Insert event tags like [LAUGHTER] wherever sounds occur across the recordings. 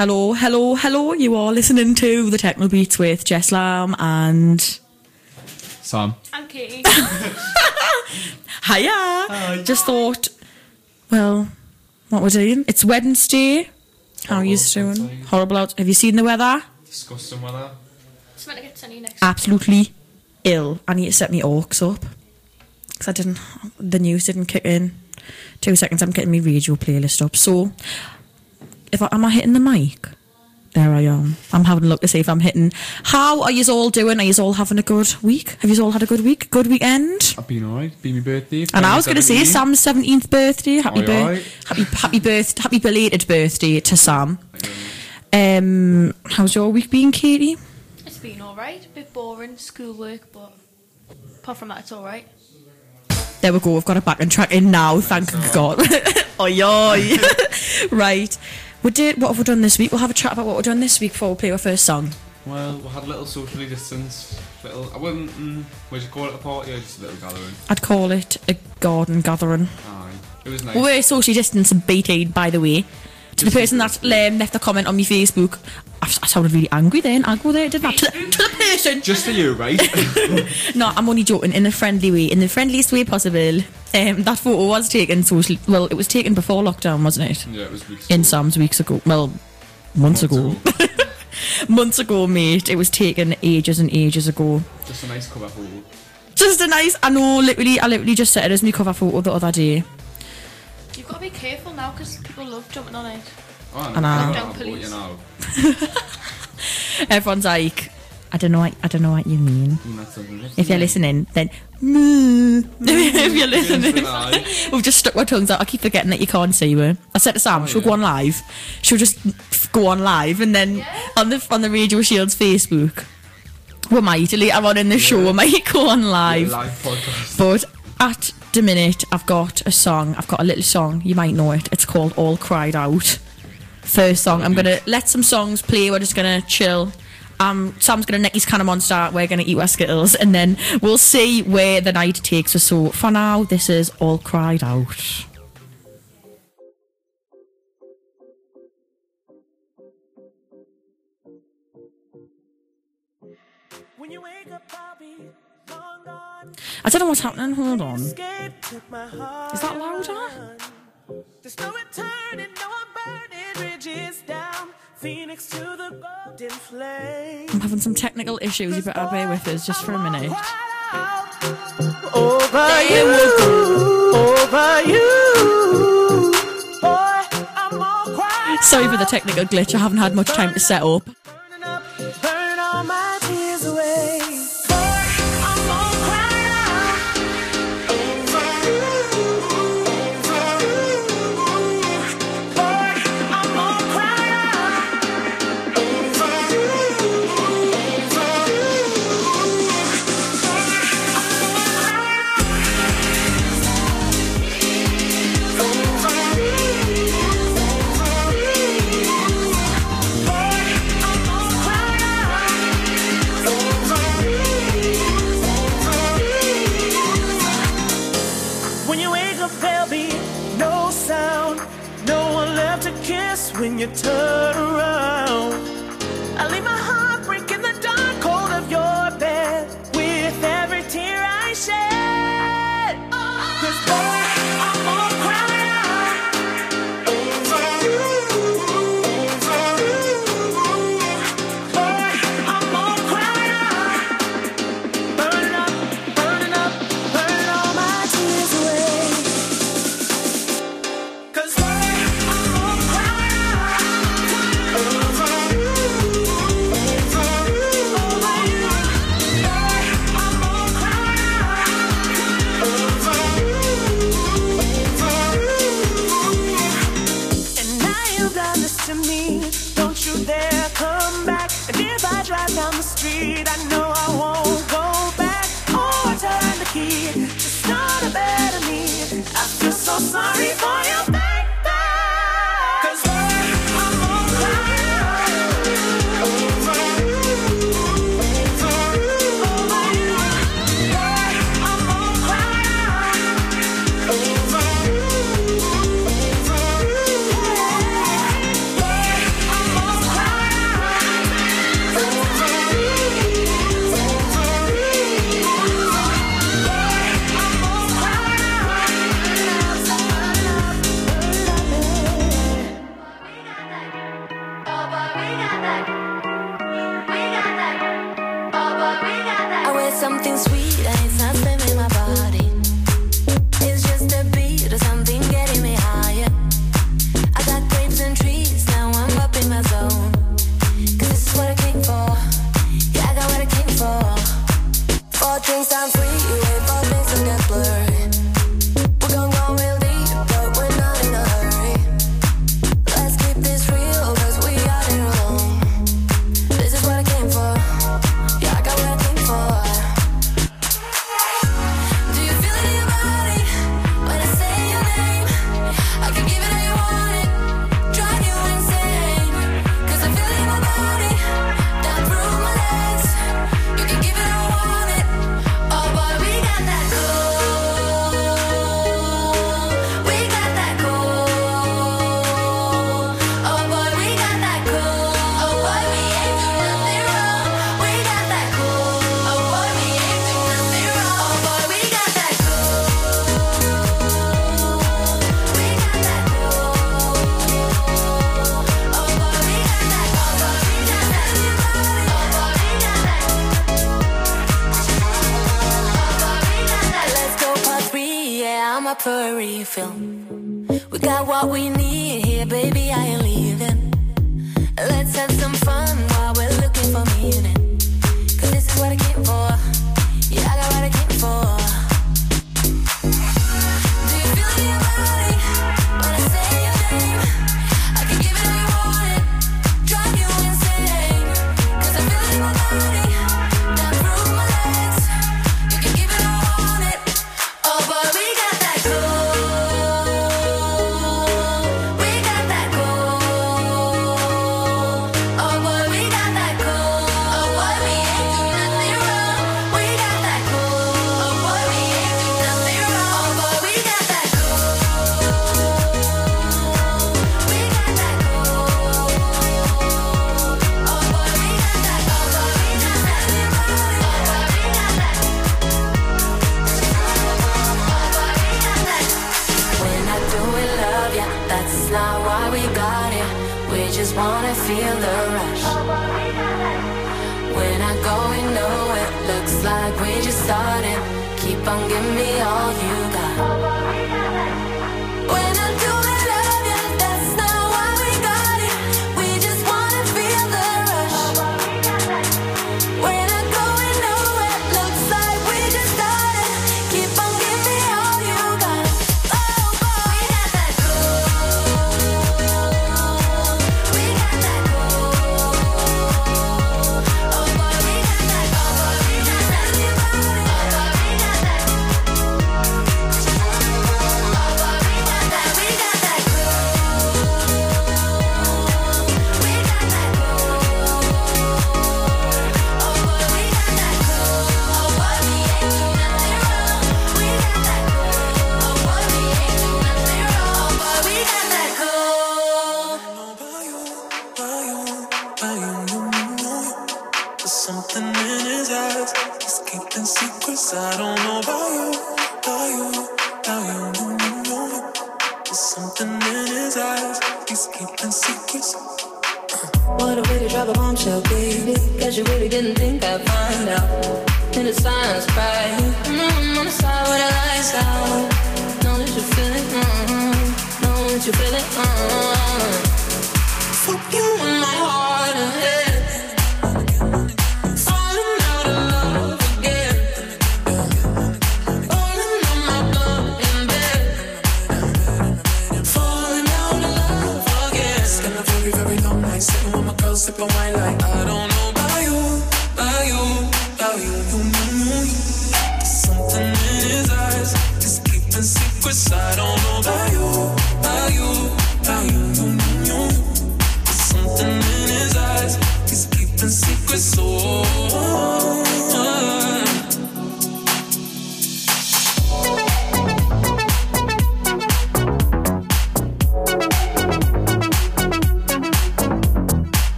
Hello, hello, hello. You are listening to the Techno Beats with Jess Lamb and Sam. And Katie. [LAUGHS] Hiya. Just thought, well, what we're doing. It's Wednesday. How are you doing? outside. Horrible out. Have you seen the weather? Disgusting weather. it's meant to get sunny next Absolutely ill. I need to set my orcs up because I didn't. The news didn't kick in. Two seconds. I'm getting my radio playlist up. So, if I, am I hitting the mic? There I am. I'm having a look to see if I'm hitting. How are you all doing? Are you all having a good week? Have you all had a good week? Good weekend? I've been alright. Been my birthday. And I was going to say Sam's seventeenth birthday. Happy Aye, birthday! aye. Happy happy birth happy belated birthday to Sam. Um, how's your week been, Katie? It's been alright. A bit boring, schoolwork, but apart from that, it's alright. There we go. We've got it back on track in now. Thank God. [LAUGHS] oi oi. [LAUGHS] right. We did. What have we done this week? We'll have a chat about what we've done this week before we play our first song. Well, we had a little socially distance. Little. I wouldn't. Mm, would you call it a party or just a little gathering? I'd call it a garden gathering. Aye. It was nice. We were socially distanced and BT'd, by the way. To the person that um, left a comment on my Facebook, I, I sounded really angry then. I go there, didn't I? To, the- to the person. Just for you, right? [LAUGHS] No, I'm only joking in a friendly way, in the friendliest way possible. Um, that photo was taken socially. Well, it was taken before lockdown, wasn't it? yeah, it was weeks In ago. Sam's weeks ago. Well, months, Months ago. [LAUGHS] months ago, mate. It was taken ages and ages ago. Just a nice cover photo. Just a nice. I know. Literally, I literally just set it as my cover photo the other day. You've got to be careful now because people love jumping on it. Oh, I know. I Down know. police. You know. [LAUGHS] Everyone's like, I don't know. What, I don't know what you mean. That's something. If you're listening, then moo. [LAUGHS] if you're listening. We've just stuck our tongues out. I keep forgetting that you can't see her. I said to Sam, Oh, she'll yeah. go on live. She'll just go on live, and then on the on the Radio Shield's Facebook, we might later on in the show, we might go on live. Live podcast. But at the minute, I've got a song. I've got a little song. You might know it. It's called "All Cried Out." First song. I'm gonna let some songs play. We're just gonna chill. Um, Sam's gonna neck his can of monster. We're gonna eat our skittles, and then we'll see where the night takes us. So for now, this is "All Cried Out." I don't know what's happening. Hold on. Escape took my heart. Is that louder? There's no returning, no I'm burning bridges down. Phoenix to the golden flame. I'm having some technical issues. You better bear with us just for a minute. Over you, over you. Boy, I'm all quiet. Sorry for the technical glitch. I haven't had much time to set up. When you turn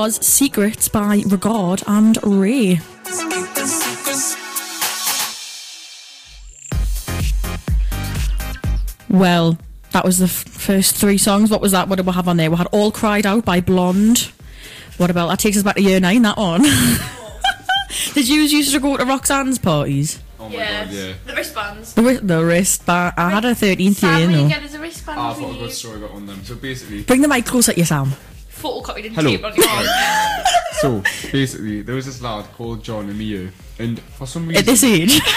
was Secrets by Regard and RAYE. Well, that was the f- first three songs. What was that? What did we have on there? We had All Cried Out by Blonde. What about that? Takes us back to year nine, that one. [LAUGHS] did you used to go to Roxanne's parties? Oh my Yes. god, yeah. The wristbands. The, wri- the wristband. I had a 13th year, Sam, you what you know. get is a wristband I've got a good story about one of them. So basically, Bring the mic closer to you, Sam. Photocopied and Hello. taped on your arm. [LAUGHS] so basically, there was this lad called John in the year, and for some reason, At this age. [LAUGHS]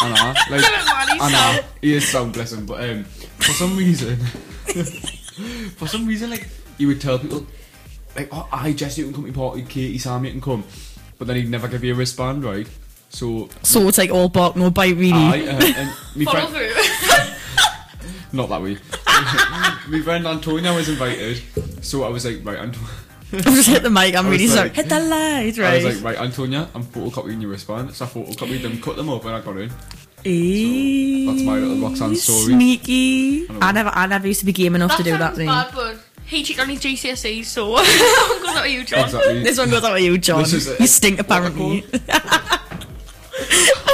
I know, like, Look Manny I he is sound, bless him, but um, for some reason, [LAUGHS] for some reason, like, he would tell people, like, oh, I Jesse, you can come to my party, Katie, Sam, you can come, but then he'd never give you a wristband, right? So, so it's like all bark, no bite, really. I, uh, and me Follow friend, through. not that way. [LAUGHS] my friend Antonia was invited, so I was like, right, Antonia. [LAUGHS] I've just hit the mic. I'm I was really sorry. like- Hit the light, I was like, right, Antonia, I'm photocopying your wristband. So I photocopied them, cut them up, and I got in. Eee, that's my little Roxanne story. Sneaky. I. I never, I never used to be game enough That to do that thing. bad, but he cheated on his GCSEs, so I'm going to you, John. Exactly. This one goes out with you, John. This is a- you stink, apparently. [LAUGHS]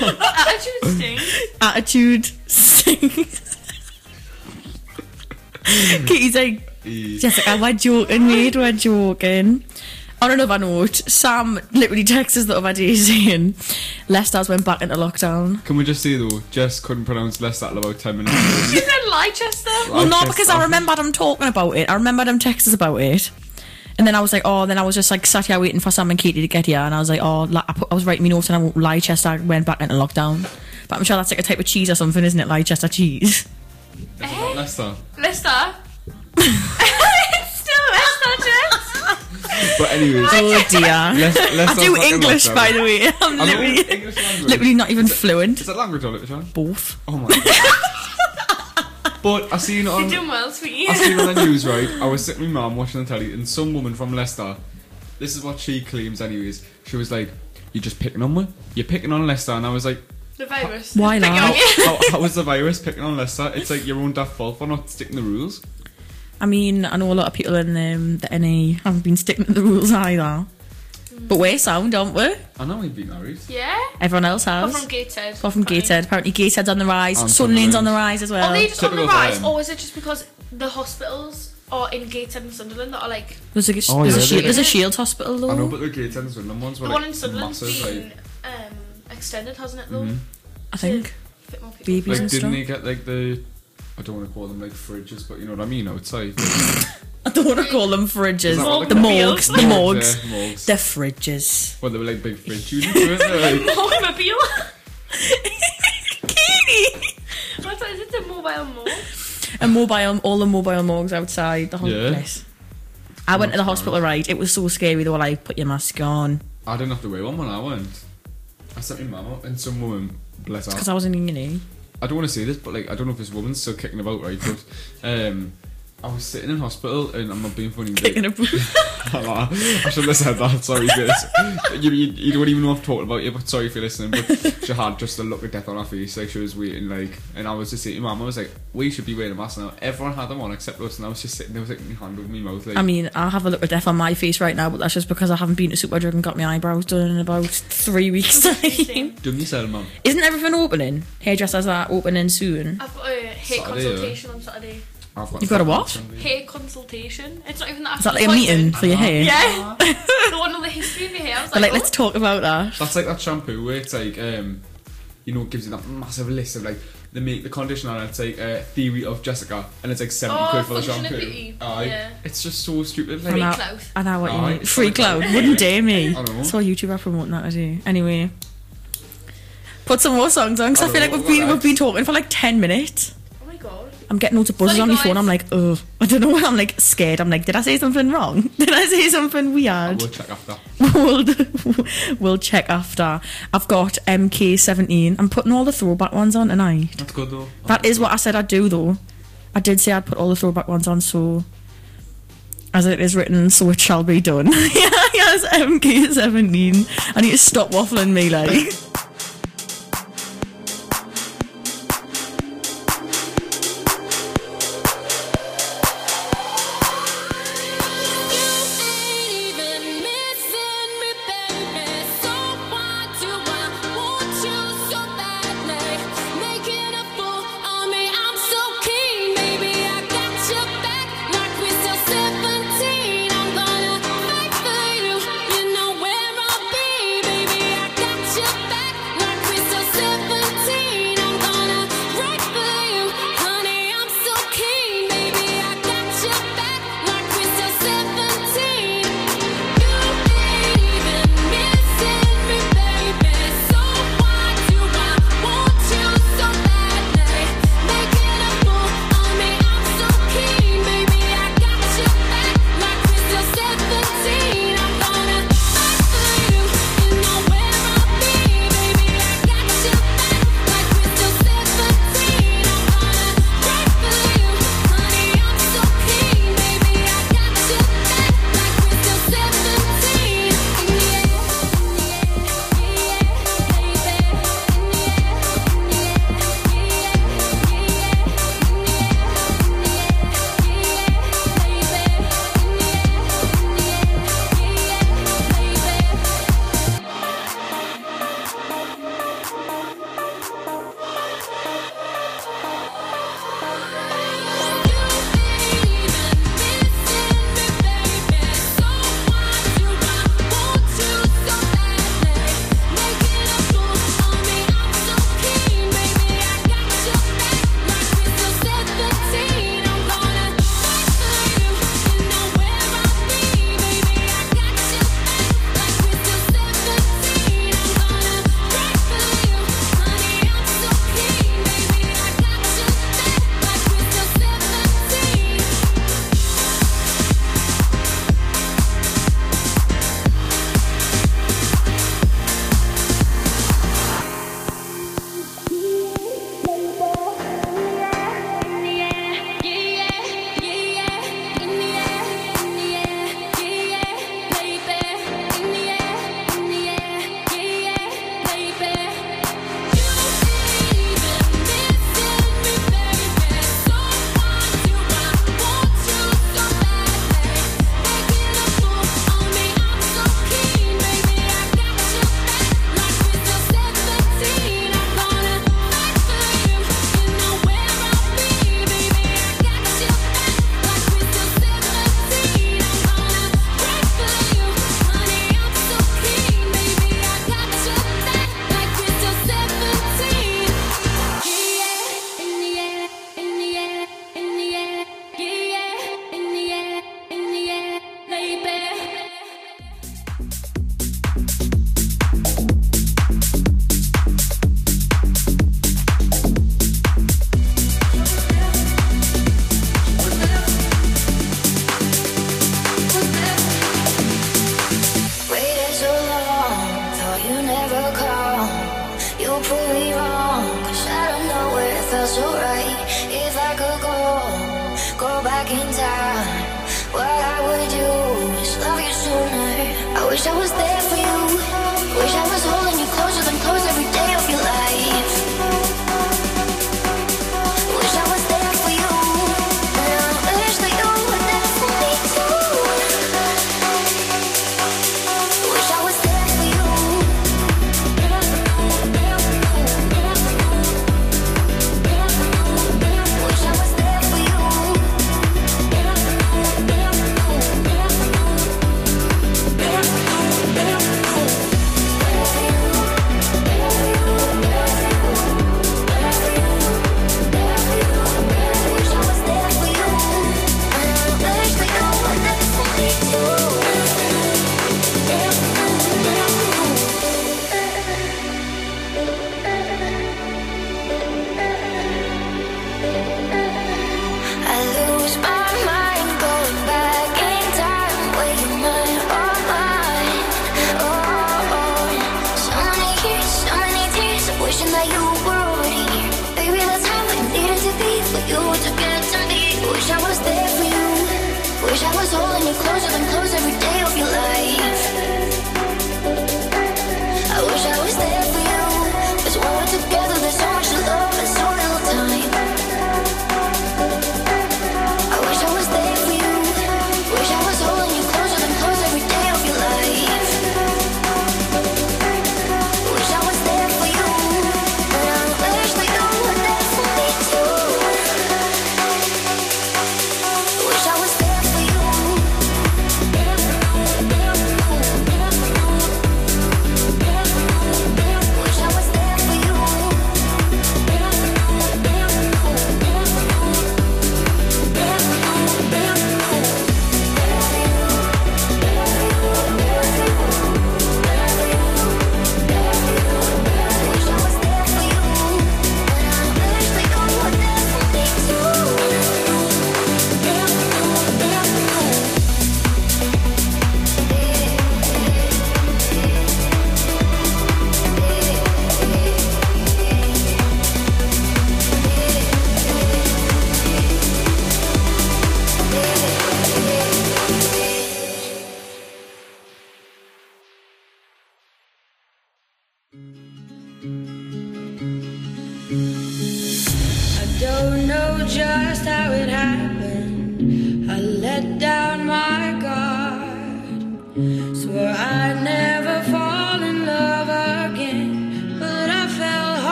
Attitude sting. Attitude stinks. Kitty's like, Jessica, we're joking, mate, we're joking. On another note, Sam literally texted us the other day saying Leicester's went back into lockdown. Can we just say though, Jess couldn't pronounce Leicester till about 10 minutes [LAUGHS] ago. You said Leicester. Well, no, Leicester. because I remembered him talking about it. I remembered him texting us about it. And then I was like, oh, then I was just like sat here waiting for Sam and Katie to get here. And I was like, oh, li- I, put, I was writing me notes and I wrote Leicester went back into lockdown. But I'm sure that's like a type of cheese or something, isn't it? Leicester cheese. Is it eh? Leicester? Leicester. [LAUGHS] it's still Leicester, Jess. But anyways, Oh dear. Leic- I Leicester's do back in English, lockdown. by the way. [LAUGHS] I'm I know literally, English language. literally not even fluent. Is that language or literature? Both. Oh my god. [LAUGHS] but I seen on You're doing well, sweetie. I seen on the news, right? I was sitting with my mum watching the telly, and some woman from Leicester. This is what she claims, anyways. She was like, "You're just picking on me. You're picking on Leicester," and I was like, The virus. Why not? on you. "How, [LAUGHS] how is the virus picking on Leicester? It's like your own daft fault for not sticking the rules." I mean, I know a lot of people in um, the NA haven't been sticking to the rules either. But we're sound, aren't we? I know we've been married. Yeah. Everyone else Apart has. from Gateshead. Apart from Gateshead. Apparently Gateshead's on the rise. And Sunderland's on the rise as well. Are they just on the rise, them. or is it just because the hospitals are in Gateshead and Sunderland that are like There's a, Oh, there's, a yeah, shield, there's a Shield hospital though. I know, but the Gates and Sunderland ones were the like one in Sunderland's massive. been Like, um, extended, hasn't it? Though. Mhm. I think. To fit more people. Babies like and didn't stuff. they get like the? I don't want to call them like fridges, but you know what I mean outside. [LAUGHS] I don't want to call them fridges. Is that what The morgues. The morgues. Yeah, morgues. The fridges. Well, they were like big fridge units, [LAUGHS] weren't they? Like, Mobile. Katie! What is it? A mobile mall? And mobile, all the mobile morgues outside the whole Yeah. place. I went to the hospital, right? It was so scary. They were like, put your mask on. I didn't have to wear one when I went. I sent my mum up, and some woman, bless Because. I was in uni. I don't want to say this, but like I don't know if this woman's still kicking about, right? But um, I was sitting in hospital and I'm not being funny. Kicking a boot. I shouldn't have said that. Sorry, Grace. you, you, you don't even know I've talked about you, but sorry for listening. But she had just a look of death on her face, like she was waiting, like, and I was just sitting, Mum, I was like, we should be wearing a mask now. Everyone had them on except us, and I was just sitting there with like my hand over my mouth, like. I mean, I have a look of death on my face right now, but that's just because I haven't been to Superdrug and got my eyebrows done in about three weeks' time. Done yourself, Mum. Isn't everything opening? Hairdressers are opening soon. I've got a hair Saturday, consultation on Saturday. I've got You've got a what? Hair consultation. It's not even that. Is that like a meeting for your hair? Yeah. [LAUGHS] [LAUGHS] the one on the history of your hair. I was They're like, like, let's talk about that. That's like that shampoo where it's like, um, you know, it gives you that massive list of like, they make the conditioner and it's like uh, theory of Jessica and it's like 70 Oh, quid for the shampoo. Aye. Yeah. It's just so stupid. Free Like, know. clout. I know what you Aye. mean. Free cloud. Wouldn't dare me. I know. Saw a YouTuber promoting that today. Anyway. Put some more songs on because I, I feel like we've been, right. we've been talking for like 10 minutes. Oh my god. I'm getting loads of buzzes Sorry, on my phone. I'm like, ugh. I don't know. I'm like scared. I'm like, did I say something wrong? [LAUGHS] Did I say something weird? we'll check after. [LAUGHS] we'll, [LAUGHS] we'll check after. I've got MK17. I'm putting all the throwback ones on tonight. That's good though. That is what I said I'd do though. I did say I'd put all the throwback ones on, so as it is written, so it shall be done. yeah, yes, MK17. I need to stop waffling me like.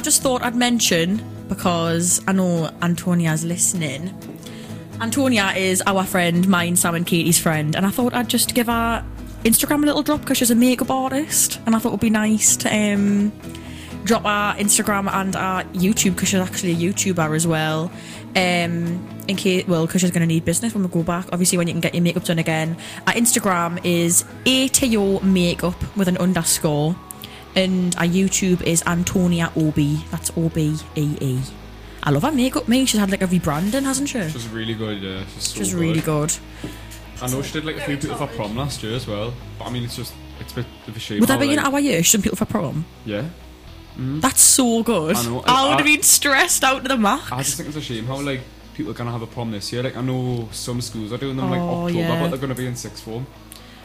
I just thought I'd mention because I know Antonia's listening. Antonia is our friend, mine, Sam, and Katie's friend, and I thought I'd just give her Instagram a little drop because she's a makeup artist, and I thought it would be nice to um, drop our Instagram and our YouTube because she's actually a YouTuber as well. Um, in case, well, because she's going to need business when we go back. Obviously, when you can get your makeup done again. Our Instagram is ATO Makeup with an underscore, and our YouTube is Antonia Obee. That's O B E E. I love her makeup. Me, she's had like a rebranding, hasn't she? She's really good, yeah. She's so She's good. really good. I know she did like a few people for prom last year as well. But I mean, it's just, it's a bit of a shame. Would that how, be in like- our year? Some people for prom. Yeah. Mm. That's so good. I know. I would I- have been stressed out to the max. I just think it's a shame how like people are gonna have a prom this year. Like I know some schools are doing them like Oh, October, yeah. but they're gonna be in sixth form.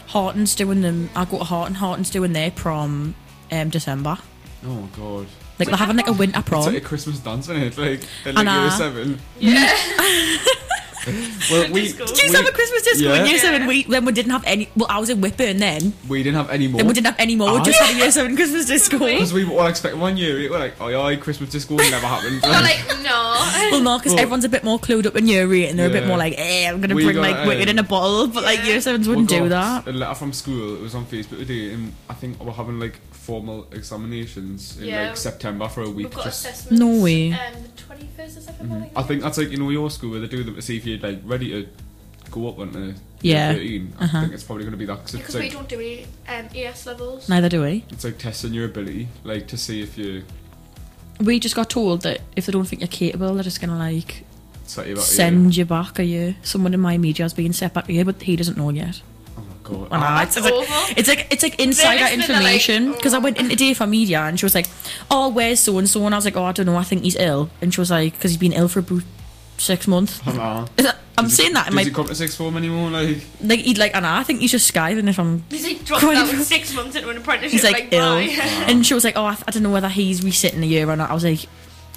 Harton's doing them. I go to Harton. Harton's doing their prom um, December. Oh god. Like they're having like a winter It's prom. like a Christmas dance, isn't it? Like in like year know. seven. [LAUGHS] well, we, Did you we, have a Christmas disco Yeah. in year seven? Yeah. We when we didn't have any. Well, I was in Whitburn then. we didn't have any more. Then we didn't have any more. We just had a [LAUGHS] year seven Christmas disco. Because we were all expecting one year, we were like, oh yeah, Christmas disco never happened. We're like, [LAUGHS] no. Well, no, because Well- everyone's a bit more clued up in year eight, and they're a bit more like, "Eh, I'm gonna We bring got, like Wicked um, in a bottle," but like Yeah. year sevens wouldn't do got that. A letter from school. It was on Facebook today, and I think we're having like formal examinations in Yeah. like September for a week. We've got Just, assessments. No way. Um, the 21st of September, I think. I think that's like you know your school where they do them to see if you're like ready to go up onto Yeah. 13. I Uh-huh. think it's probably going to be that 'cause it's Because we like don't do any um, AS levels. Neither do we. it's like testing your ability, like to see if you We just got told that if they don't think you're capable, they're just gonna like set you back. send you back a year. Someone in my media has been set back a year, but he doesn't know yet. Oh my god! I know, it's, it's, like, it's like it's like insider listening, they're like, information because I "Oh." went in today for media and she was like, "Oh, where's so and so?" And I was like, "Oh, I don't know. I think he's ill." And she was like, "Because he's been ill for about six months." [LAUGHS] Oh, nah. I'm Does he- saying that in Does my he come to sixth form anymore? Like, like he'd like, and I think he's just skiving if I'm. He's like dropped out with six months into an apprenticeship. He's like, ill, [LAUGHS] bye. and she was like, "Oh, I, I don't know whether he's resitting a year or not." I was like,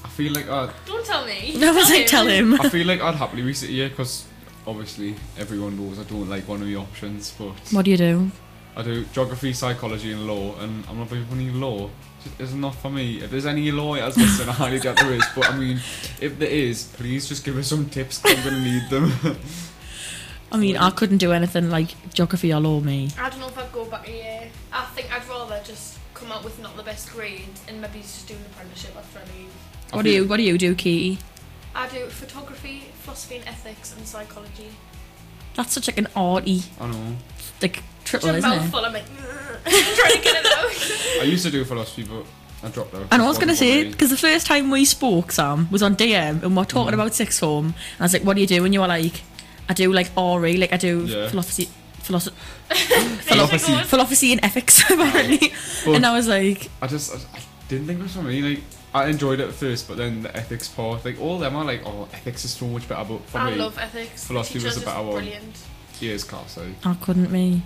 I feel like I'd, Don't tell me. [LAUGHS] "No," I was like, "Tell him." I feel like I'd happily resit a year because obviously everyone knows I don't like one of the options, but What do you do? I do geography, psychology, and law, and I'm not very funny law. Just is not for me. If there's any lawyers listening, I highly doubt there is. But I mean, if there is, please just give us some tips. I'm gonna need them. [LAUGHS] I mean, I couldn't do anything like geography or law. Me. I don't know if I'd go back a year. I think I'd rather just come out with not the best grades and maybe just do an apprenticeship after I leave. What do you What do you do, Katie? I do photography, philosophy and ethics, and psychology. That's such like an arty I know. like triple, It's a isn't it? mouthful. I'm like, trying to get it out. [LAUGHS] I used to do philosophy, but I dropped out. And I was going to say, wasn't for me. because the first time we spoke, Sam, was on DM and we we're talking mm. about sixth form. And I was like, what do you do? And you were like, I do like RE, like I do Yeah. philosophy, [LAUGHS] philosophy, Philosophy. philosophy and ethics, [LAUGHS] apparently. But- and I was like, I just I, I didn't think it was for me. Like I enjoyed it at first, but then the ethics part, like all them are like, oh, ethics is so much better. But for I me, love ethics. philosophy was teacher's a better just one. Brilliant. years class. Like, I couldn't me.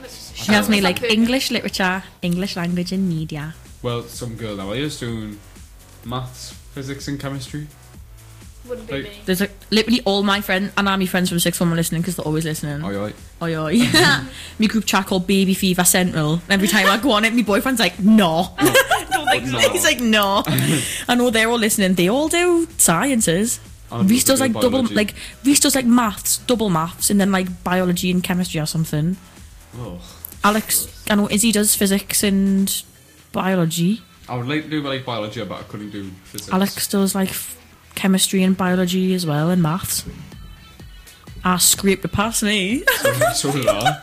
Let's She has me like English literature, English language and media. well, some girl nowadays doing maths, physics, and chemistry. Wouldn't be like- me. There's like literally all my friends, and I'm friends from sixth form are listening because they're always listening. Oh, yeah. Oi, oi. me group chat called Baby Fever Central. And every time I go on it, my boyfriend's like, no. [LAUGHS] [LAUGHS] Don't think so. No. He's like, no. [LAUGHS] I know they're all listening. They all do sciences. I don't Reese does like they do double, like Reese does like maths, double maths, and then like biology and chemistry or something. Oh. Alex, I know Izzy does physics and biology. I would like to do like biology, but I couldn't do physics. Alex does like f- chemistry and biology as well, and maths. I scraped the pass me. [LAUGHS] so, so did I.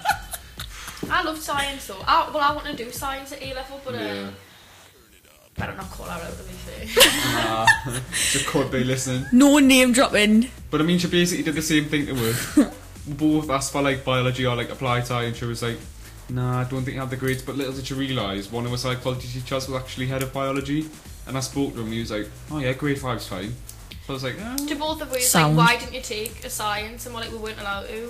I love science though. I, well, I want to do science at A level, but uh, Yeah. better not know call her out to be fair. Nah, she could be listening. no name dropping. But I mean, she basically did the same thing to her. [LAUGHS] Both asked for like biology or like applied science. She was like, "Nah, I don't think I have the grades." But little did she realise, one of her psychology teachers was actually head of biology. And I spoke to him, and he was like, "Oh yeah, grade five's fine." So I was like, "Ah." to both of us, Sound. like, why didn't you take a science? And we're like, we weren't allowed to.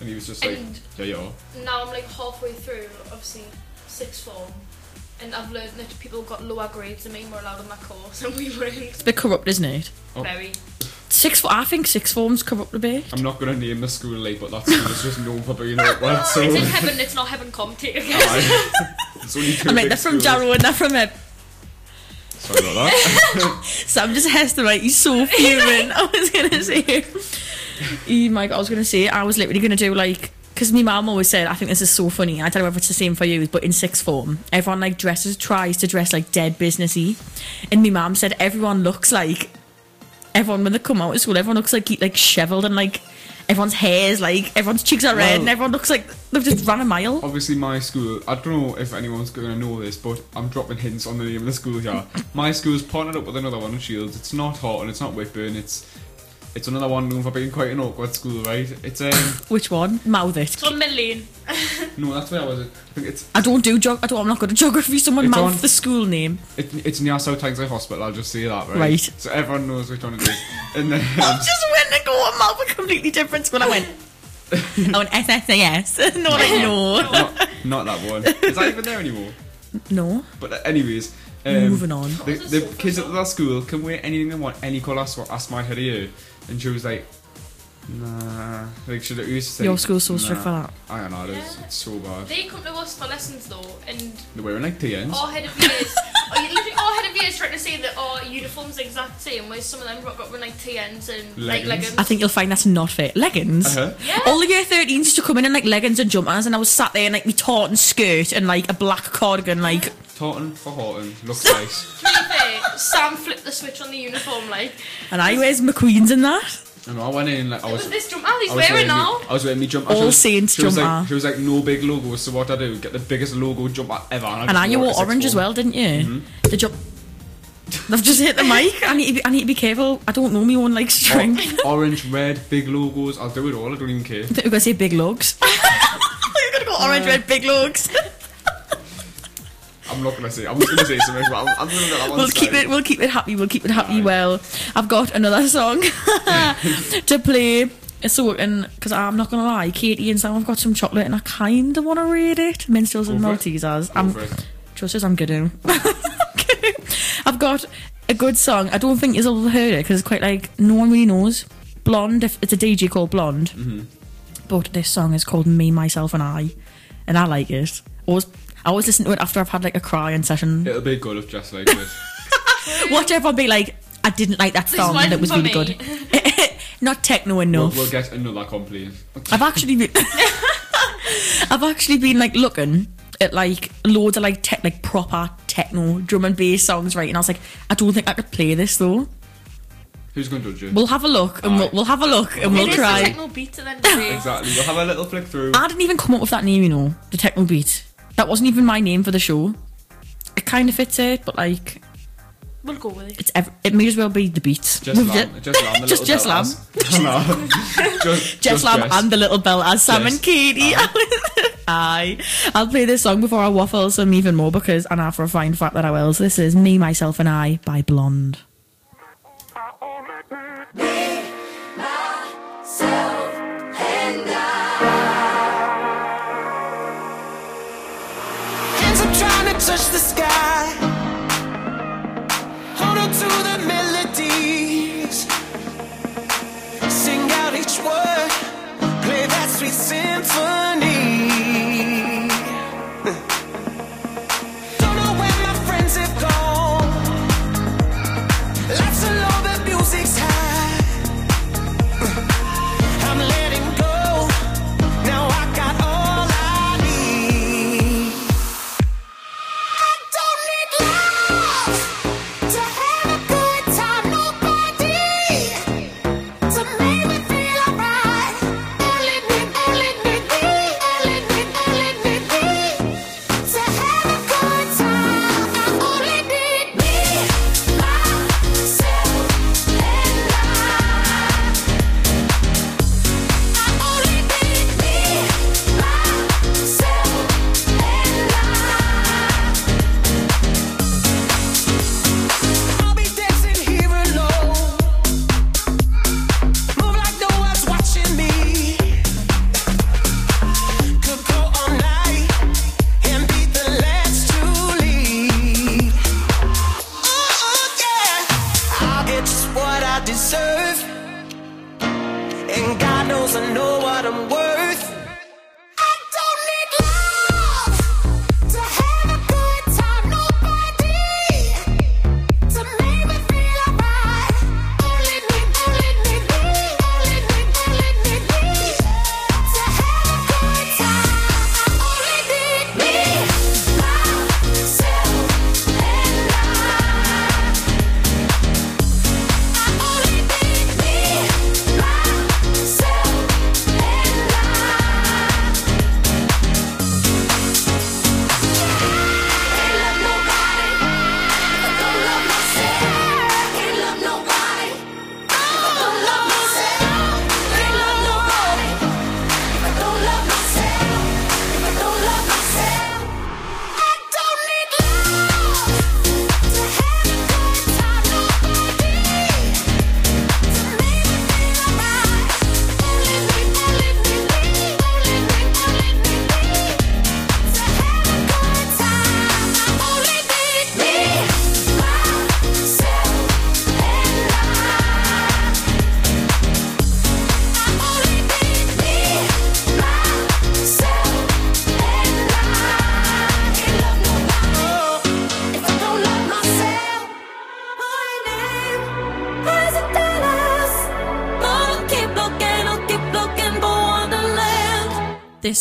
and he was just like, And- "Yeah, yeah." Now I'm like halfway through, obviously, sixth form. And I've learned that people got lower grades than me and were allowed on my course, [LAUGHS] and we weren't. It's a bit corrupt, isn't it? Oh. Very. Six. I think six forms come up a bit. I'm not gonna name the school like, but that school is just known for being awkward. So It's in heaven, it's not heaven come, take a [LAUGHS] it's only two I mean, big they're from schools. Jarrow and they're from it. Sorry about that. [LAUGHS] Sam just has to write. He's so fuming. [LAUGHS] I was gonna say. Oh my god! I was gonna say I was literally gonna do like because my mum always said I think this is so funny. I don't know if it's the same for you, but in sixth form, everyone like dresses tries to dress like dead businessy, and my mum said everyone looks like everyone when they come out of school, everyone looks like like shriveled and like everyone's hair is like everyone's cheeks are red Well- and everyone looks like they've just run a mile. Obviously, my school. I don't know if anyone's gonna know this, but I'm dropping hints on the name of the school here. my school's partnered up with another one in Shields. It's not Hot and it's not Whitburn. It's it's another one known for being quite an awkward school, right? It's um Which one? Mouth it. It's on Milline. no, that's where I was. I think it's I don't do geog. I don't. I'm not good at geography. Someone It's mouth on- the school name. it, it's near South Tyneside Hospital. I'll just say that, right? Right. So everyone knows which one it is. And then [LAUGHS] I just went and go and mouth a completely different school. I went. I went SSAS. [LAUGHS] no, like no, not, not that one. Is that even there anymore? [LAUGHS] no. But uh, anyways. Um, Moving on. The, the kids at that school can wear anything they want, any colour. So I asked my head of year, and she was like, Nah. Like, should I use to say? Your school's so strict Nah. for that. I don't know, it is. Yeah. It's so bad. They come to us for lessons though, and They're wearing like TNs. our head of years, oh, literally, our head of years trying to say that our uniforms are exact same, whereas some of them rock up with like TNs and like Leggings. leggings. I think you'll find that's not fair. Leggings. Uh-huh. Yeah. All the year 13s used to come in in like leggings and jumpers, and I was sat there in like my tartan skirt and like a black cardigan, like Taunton for Horton. Looks nice. To be fair, Sam flipped the switch on the uniform like. and I wears McQueen's in that. I know, I went in like I was. was this jumper he's I was wearing me- now. I was wearing me jumper. All She was- Saints she was jumper. Like, she was like no big logos, so what I do? Get the biggest logo jumper ever. I And I you wore wore it to orange as well, didn't you? Mm-hmm. The jump. I've just hit the mic. [LAUGHS] I need to be. I need to be careful. I don't know me one like string. Or- [LAUGHS] orange, red, big logos. I'll do it all. I don't even care. I thought [LAUGHS] you were gonna say big lugs. You're gonna go orange, red, big lugs. I'm not gonna say. I'm just gonna say something. But I'm, I'm gonna let that one we'll keep it. We'll keep it happy. We'll keep it happy. Aye. Well, I've got another song [LAUGHS] [LAUGHS] to play. So, and because I'm not gonna lie, Katie and Sam have got some chocolate, and I kind of want to read it. Minstrels and Go it. Maltesers. I'm. Trust us, I'm good. [LAUGHS] in. I've got a good song. I don't think you'll have heard it because it's quite like no one really knows. Blonde. If it's a DJ called Blonde, Mm-hmm. but this song is called Me, Myself, and I, and I like it. Always, I always listen to it after I've had like a crying session. It'll be good if just like this. Watch everyone be like, I didn't like that song. wasn't That was really me. good. [LAUGHS] Not techno we'll, enough. we'll get another complaint. I've actually been [LAUGHS] I've actually been like looking at like loads of like tech like proper techno drum and bass songs, right? And I was like, I don't think I could play this though. Who's going to judge you? We'll have a look and we'll, we'll have a look and we'll it is try. the techno beat to then day. exactly. We'll have a little flick through. I didn't even come up with that name, you know, the techno beat. That wasn't even my name for the show. It kind of fits it, but like We'll go with it. it's ev- it may as well be the beat. Just We've lamb. ju- Just lamb. just little [LAUGHS] [LAUGHS] just lamb. no. just, Jess Lamb Jess. and the little bell as Sam Jess. and Katie. [LAUGHS] Aye. I'll play this song before I waffle some even more because I know for a fine fact that I will. So this is Me, Myself and I by Blonde. Touch the sky.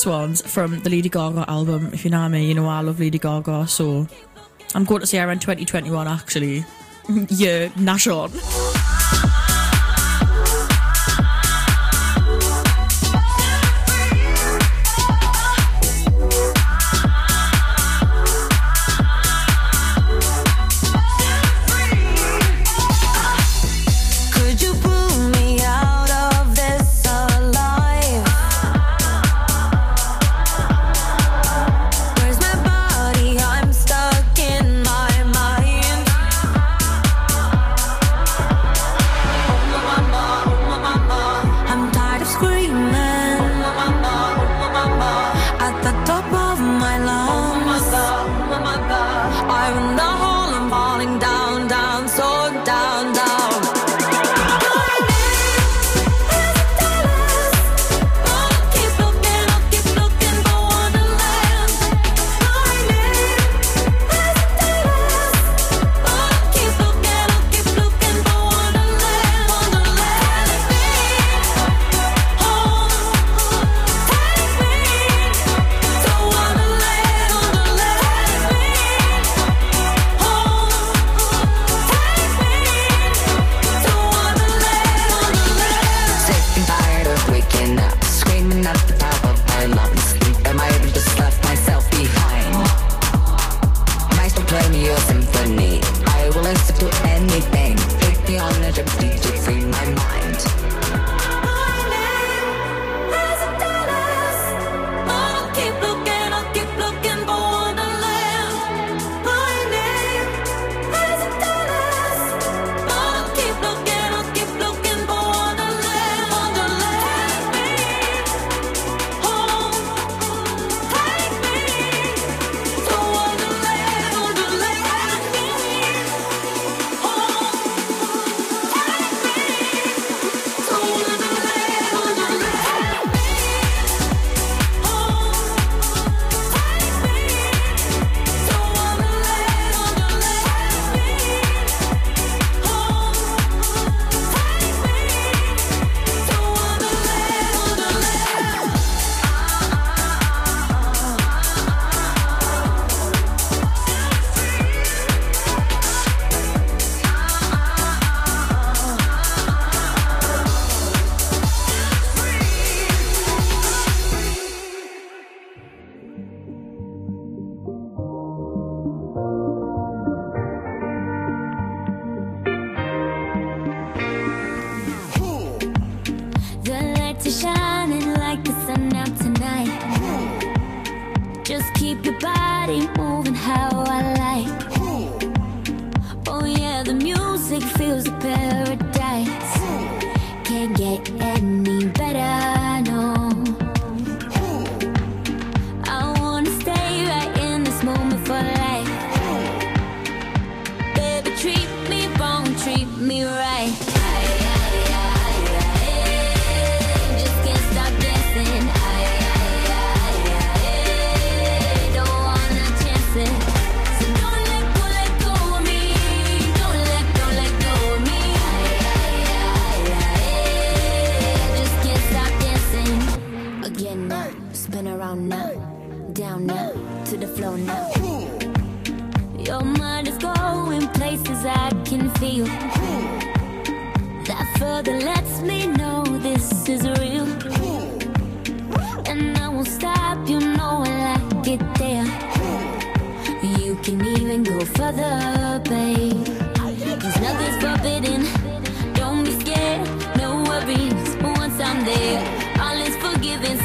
one's from the Lady Gaga album. If you know me, you know I love Lady Gaga, so I'm going to see her in 2021 actually. [LAUGHS] yeah, Nash on.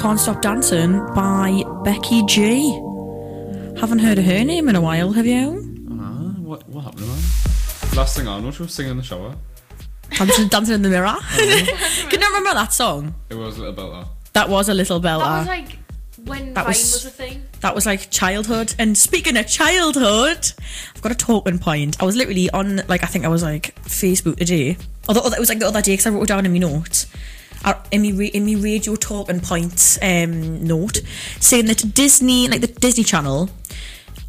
Can't Stop Dancing by Becky G. Haven't heard of her name in a while, have you? Ah, what, what happened, man? Last thing I know, she was singing in the shower. I'm just dancing in the mirror. [LAUGHS] [LAUGHS] Can you remember that song? It was a little bit like That was a little That was like when That Vine was- was, a thing. That was like childhood. And speaking of childhood, I've got a talking point. I was literally on, like, I think I was like Facebook today. Although it was like the other day because I wrote it down in my notes. Uh, In my, in my radio talking points um, note, saying that Disney, like the Disney Channel,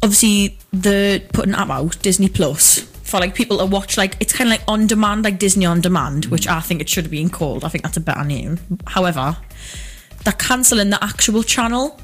obviously they're putting an app out, Disney Plus, for like people to watch. Like it's kind of like on demand, like Disney on demand, which I think it should have been called. I think that's a better name. However, they're cancelling the actual channel.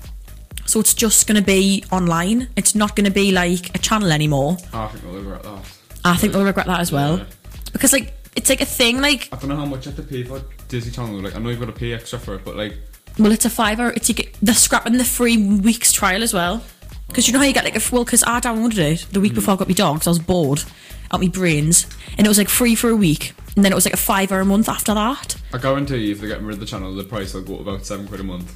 So it's just going to be online. It's not going to be like a channel anymore. I think we'll regret that. I think they'll regret that as well. Yeah. Because like it's like a thing like I don't know how much you have to pay for Disney Channel. Like, I know you've got to pay extra for it, but like, well it's a fiver. It's you get they're scrapping the free weeks trial as well. Because you know how you get like a well because I downloaded it the week mm. before I got my dog 'cause I was bored out my brains and it was like free for a week and then it was like a fiver a month after that. I guarantee you, if they're getting rid of the channel, the price will go to about seven quid a month.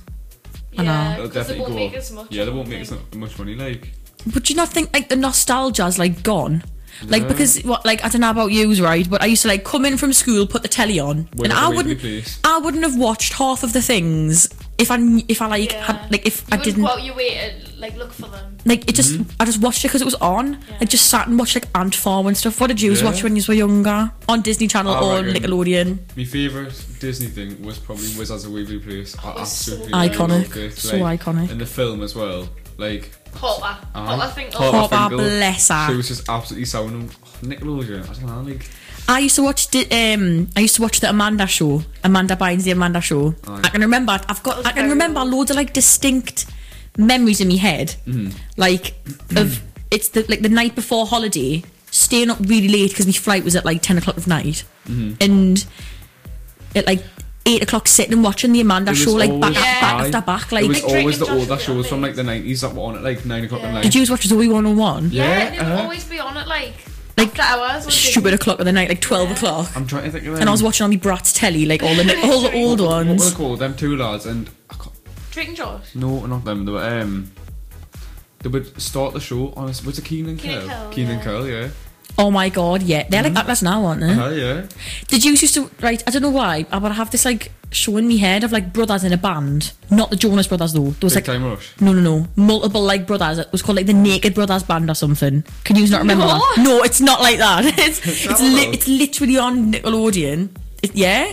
I know. Yeah, It'll because they definitely won't go make up. as much. Yeah, they won't make as much money. Like, But do you not think like the nostalgia's like gone? Like because what like I don't know about yous right, but I used to like come in from school, put the telly on, Wait and I Weekly wouldn't, Place. I wouldn't have watched half of the things if I kn- if I like Yeah. had like if You I wouldn't didn't go out your way to like look for them. like it just Mm-hmm. I just watched it because it was on. I just sat and watched like Ant Farm and stuff. What did you Yeah. watch when you were younger on Disney Channel I or reckon- Nickelodeon? my favourite Disney thing was probably Wizards of Waverly Place. I was so absolutely good. Iconic. loved it. So Like, iconic. And the film as well. Like, Hopper. Uh-huh. Hopper think. Hopper Oh, bless her. She was just absolutely sounding Nickelodeon. I don't know, like. I used to watch the um I used to watch the Amanda show. Amanda Bynes the Amanda show. Aye. I can remember I've got I can remember old. loads of like distinct memories in my head. Mm-hmm. Like of it's the like the night before holiday, staying up really late because my flight was at like ten o'clock of night. Mm-hmm. And it like eight o'clock sitting and watching the Amanda show like back, always- back Aye. after back. Like it was always the Drake and older Josh shows from like the 90s that were on at like 9 o'clock Yeah. at night. did you watch Zoey 101? Yeah, yeah, they would uh-huh. always be on at like, Like, hours. Stupid o'clock of the night, like twelve Yeah. o'clock. I'm trying to think of them. And I was watching on my brat's telly, like all the all the old What were ones. they called? Them two lads and... I can't, Drake and Josh. no, not them. They were... Um, they would start the show on... a- Was it Kenan and Kenan Kel? Kel, and yeah. Kel, yeah. Oh my god, yeah. They're like Atlas now, aren't they? Uh, yeah. Did you used to right, I don't know why, but I have this like show in my head of like brothers in a band. Not the Jonas brothers though. There was Big like Time Rush. no no no. Multiple like brothers. It was called like the Naked Brothers Band or something. Can you not remember No. that? No, it's not like that. [LAUGHS] It's it's that li- it's literally on Nickelodeon. It, yeah?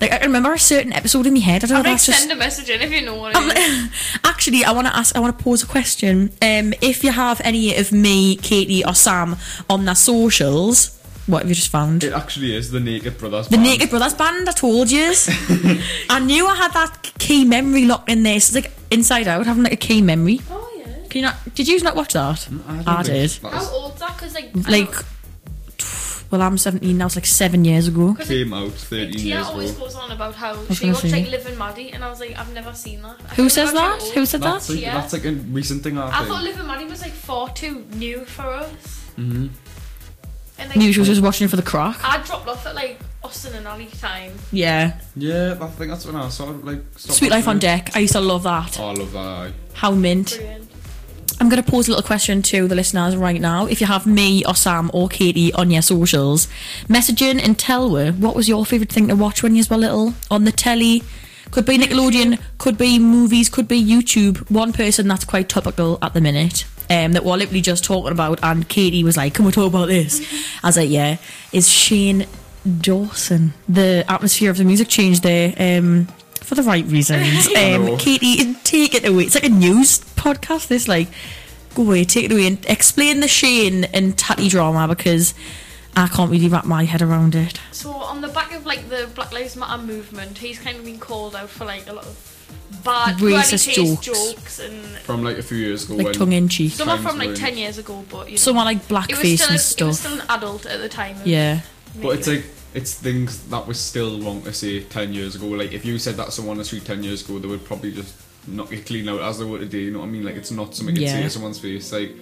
Like I remember a certain episode in my head. I don't know I'll if like that's just send a message in if you know what it I'm is. [LAUGHS] Actually, I want to ask. I want to pose a question. Um, if you have any of me, Katie, or Sam on their socials, what have you just found? It actually is the Naked Brothers The band. Naked Brothers band. I told you. [LAUGHS] I knew I had that key memory locked in there. So it's like Inside Out, having like a key memory. Oh yeah. Can you not? Did you not watch that? I, I did. that How old's that? Because like, Like, don't- well, I'm 17 now. It's like seven years ago. Cause Came out like, 13 Tia years always ago. goes on about how was she gonna watched say. like Liv and Maddie, and I was like, I've never seen that. I Who thought says it was that? Who old. said That's that? like, Yeah. that's like a recent thing, I I think. thought Liv and Maddie was like far too new for us. Mhm. And like, Knew she was just watching it for the crack. I dropped off at like Austin and Ally time. Yeah. Yeah, I think that's when I saw like. stopped Sweet Life on it. Deck. I used to love that. Oh, I love that. aye. How mint. Brilliant. I'm going to pose a little question to the listeners right now. If you have me or Sam or Katie on your socials, messaging and tell her what was your favourite thing to watch when you were little on the telly. Could be Nickelodeon, could be movies, could be YouTube. One person that's quite topical at the minute. um, that we're literally just talking about, and Katie was like, "Can we talk about this?" I was like, "Yeah." Is Shane Dawson? The atmosphere of the music changed there um, for the right reasons. [LAUGHS] um, Katie, take it away. It's like a news podcast. This like, go away, take it away, and explain the Shane and Tati drama because I can't really wrap my head around it. So on the back of like the Black Lives Matter movement, he's kind of been called out for like a lot of bad Racist poorly jokes. jokes and From like a few years ago. Like tongue in cheek. some are from like ten years ago, but you know, Someone like blackface and a, it was stuff. still an adult at the time. of Yeah. But it's like it's things that was still wrong to say ten years ago. Like if you said that to someone on the street ten years ago, they would probably just knock you clean out as they would today. You know what I mean? Like it's not something you can say Yeah. to someo's face. Like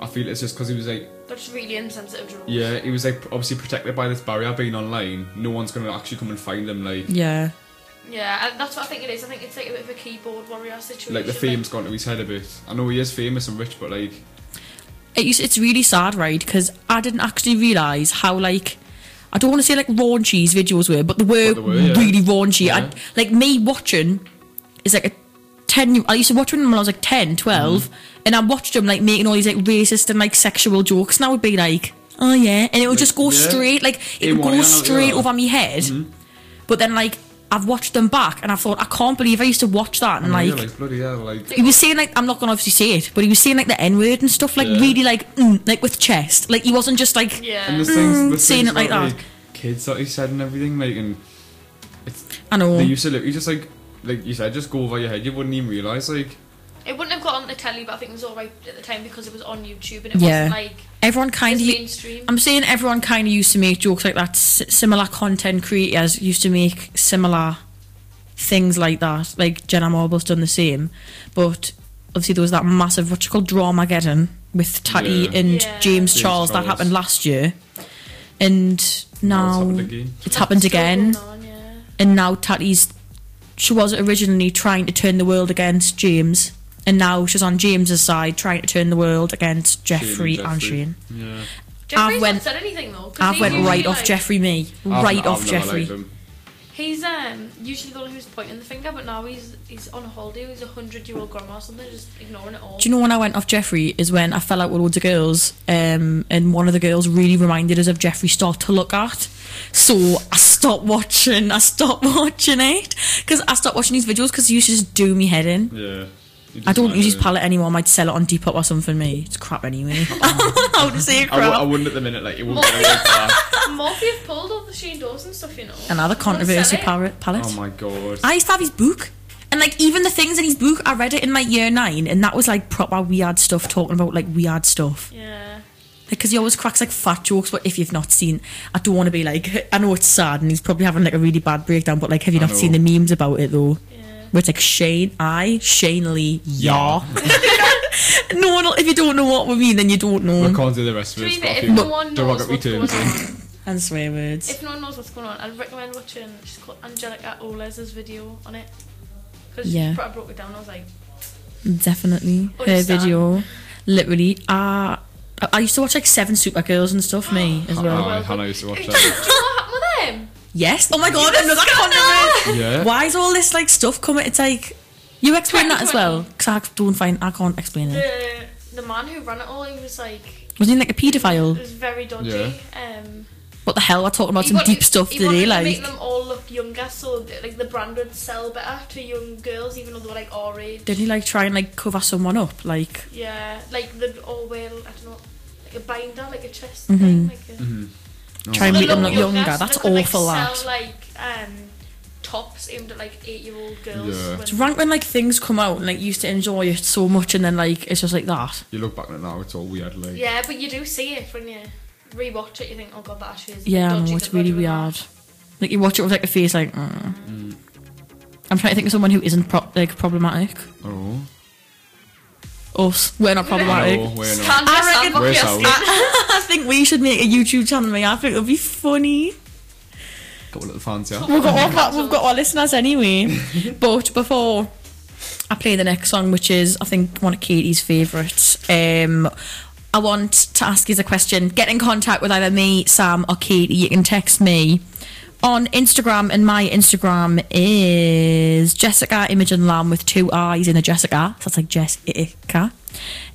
I feel it's just because he was like, that's really insensitive. Jokes. yeah, he was like obviously protected by this barrier being online. No one's gonna actually come and find him. Like Yeah. Yeah, and that's what I think it is. I think it's like a bit of a keyboard warrior situation. like the fame's gone to his head a bit. I know he is famous and rich, but like it used, it's really sad, right? Because I didn't actually realise how like I don't want to say like raunchy his videos were, but they were, But they were, yeah. really raunchy. Yeah. I, like me watching is like a ten. I used to watch them when I was like 10, 12, Mm-hmm. and I watched them like making all these like racist and like sexual jokes, and I would be like, oh yeah, and it would just go yeah. straight, like it In would go ear and out the straight over my head. But then like I've watched them back, and I thought I can't believe I used to watch that, and like, like. like bloody hell, like He was saying like I'm not gonna obviously say it, but he was saying like the N word and stuff, like Yeah. really like mm, like with chest. Like he wasn't just like Yeah. and there's things, there's saying things it like about, that. like kids that he said and everything. Like and I know. they used to look. You just like like you said, just go over your head. You wouldn't even realize like. It wouldn't have got on the telly, but I think it was alright at the time because it was on YouTube and it Yeah. wasn't like Everyone kind of. I'm saying everyone kind of used to make jokes like that. S- similar content creators used to make similar things like that. Like Jenna Marbles done the same, but obviously there was that massive what you call drama getting with Tati Yeah. and Yeah. James, James Charles, that happened last year, and now happened again. it's happened again. on, yeah. and now Tati's she was originally trying to turn the world against James and now she's on James's side trying to turn the world against Jeffree Shane and Shane. Yeah. Jeffree's went- not said anything though. 'cause I've went usually, right off like- Jeffree me. I've- right I've off never Jeffree. He's um usually the one who's pointing the finger, but now he's he's on a holiday. He's a hundred year old grandma or something, just ignoring it all. Do you know when I went off Jeffree is when I fell out with loads of girls, um, and one of the girls really reminded us of Jeffree Star to look at. So I stopped watching. I stopped [LAUGHS] watching it because I stopped watching these videos because he used to just do me head in. Yeah. He I don't use his palette anymore. I might sell it on Depop or something. Me, it's crap anyway. [LAUGHS] [LAUGHS] How to say I, w- I crap? I wouldn't at the minute. Like it wouldn't get away from that. Morphe pulled all the Shane Dawson stuff, you know. Another controversy sell it. palette. palette. Oh my god. I used to have his book. And like even the things in his book, I read it in like year nine, and that was like proper weird stuff, talking about like weird stuff. Yeah. Because he always cracks like fat jokes. But if you've not seen, I don't want to be like, [LAUGHS] I know it's sad, and he's probably having like a really bad breakdown. But like, have you I not seen the memes about it though? Yeah. Where it's like Shane, I, Shane Lee, yeah. [LAUGHS] no one. If you don't know what we mean, then you don't I know. can't do the rest of it. if no one knows derogatory what's going terms. on, [LAUGHS] And swear words. if no one knows what's going on, I'd recommend watching. She's called Angelika Oles's video on it because Yeah. she probably broke it down. I was like, Definitely her video. Literally, uh, I- I used to watch like Seven Supergirls and stuff. Me [GASPS] as well. Oh, Hannah used to watch do you know that. what happened with them? Yes. Oh my god, another controversy. Yeah. [LAUGHS] Why is all this like stuff coming? It's like you explain that as well because I don't find I can't explain it. The the man who ran it all, he was like, Wasn't he like a paedophile? it was very dodgy. Yeah. Um, What the hell? We're talking about some wanted- deep stuff he today. wanted to Like, make them all look younger, so like the brand would sell better to young girls, even though they were like our age. didn't he like try and like cover someone up? Like, Yeah, like they'd all wear, I don't know, like a binder, like a chest Mhm. thing. Like a, Mm-hmm. Try and They make them look look younger. That's they could, like, awful. That. Sell like um, tops aimed at like eight-year-old girls. Yeah. It's rank when like things come out and like you used to enjoy it so much and then like it's just like that. You look back at it now, it's all weird. Like Yeah, but you do see it when you rewatch it. You think, oh god, that actually is. Yeah, I dodgy know it's really weird. that. Like you watch it with like a face like. Mm. I'm trying to think of someone who isn't pro- like problematic. oh, Us, we're not problematic. no, we're not. I reckon- up We're your [LAUGHS] I think we should make a YouTube channel. Me, I think it would be funny. Couple little fans, yeah. We've got our, we've got our listeners anyway. [LAUGHS] but before I play the next song, which is I think one of Katie's favourites, um, I want to ask you a question. Get in contact with either me, Sam, or Katie. You can text me on Instagram, and my Instagram is Jessica Imogen Lamb with two eyes in the Jessica. So that's like Jessica.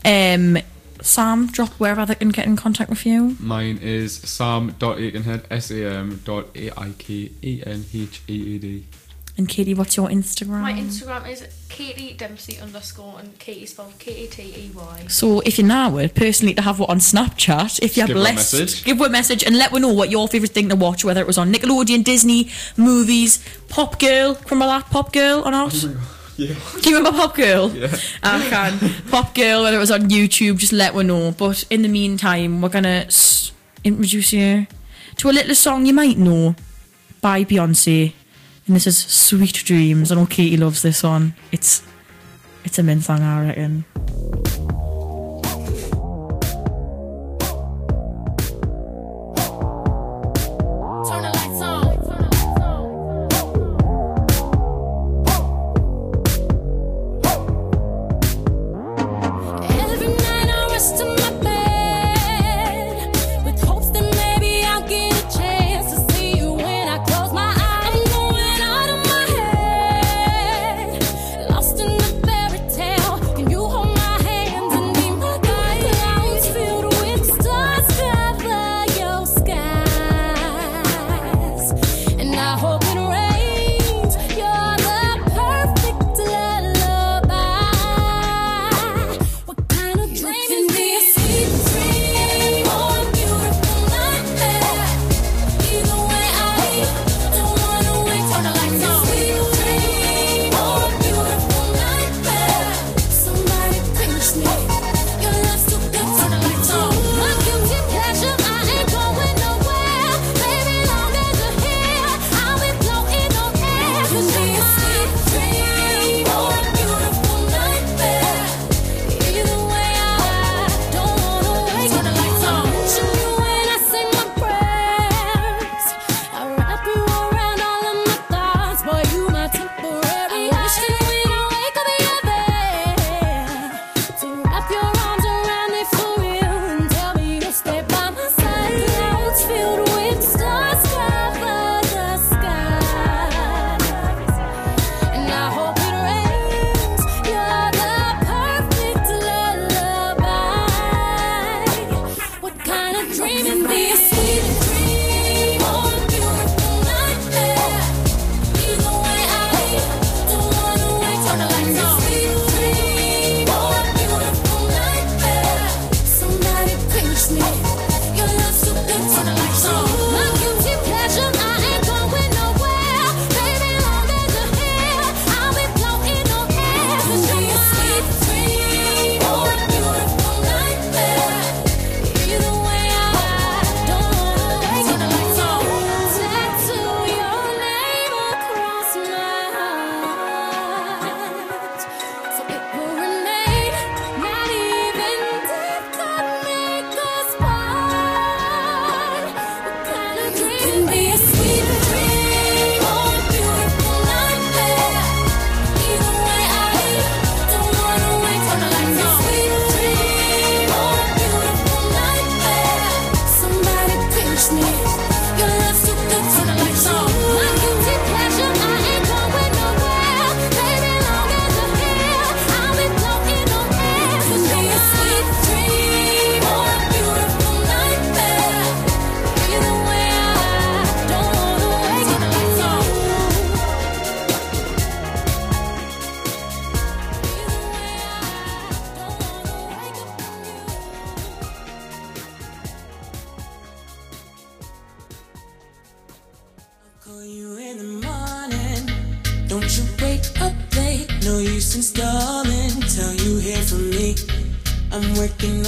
Um, Sam, drop wherever they can get in contact with you. Mine is sam.aikenhead, S-A-M dot A-I-K-E-N-H-E-A-D. And Katie, what's your Instagram? My Instagram is Katie Dempsey underscore and Katie spelled K A T E Y. So if you're now personally to have what on Snapchat, if you have give her a message. give her a message and let her know what your favourite thing to watch, whether it was on Nickelodeon, Disney, movies, Pop Girl. Remember that Pop Girl or not? Oh yeah. Do you remember Pop Girl? Yeah. I can. Pop Girl, whether it was on YouTube, just let her know. But in the meantime, we're going to introduce you to a little song you might know by Beyonce. And this is Sweet Dreams. I know Katie loves this one. It's it's a min song, I reckon. working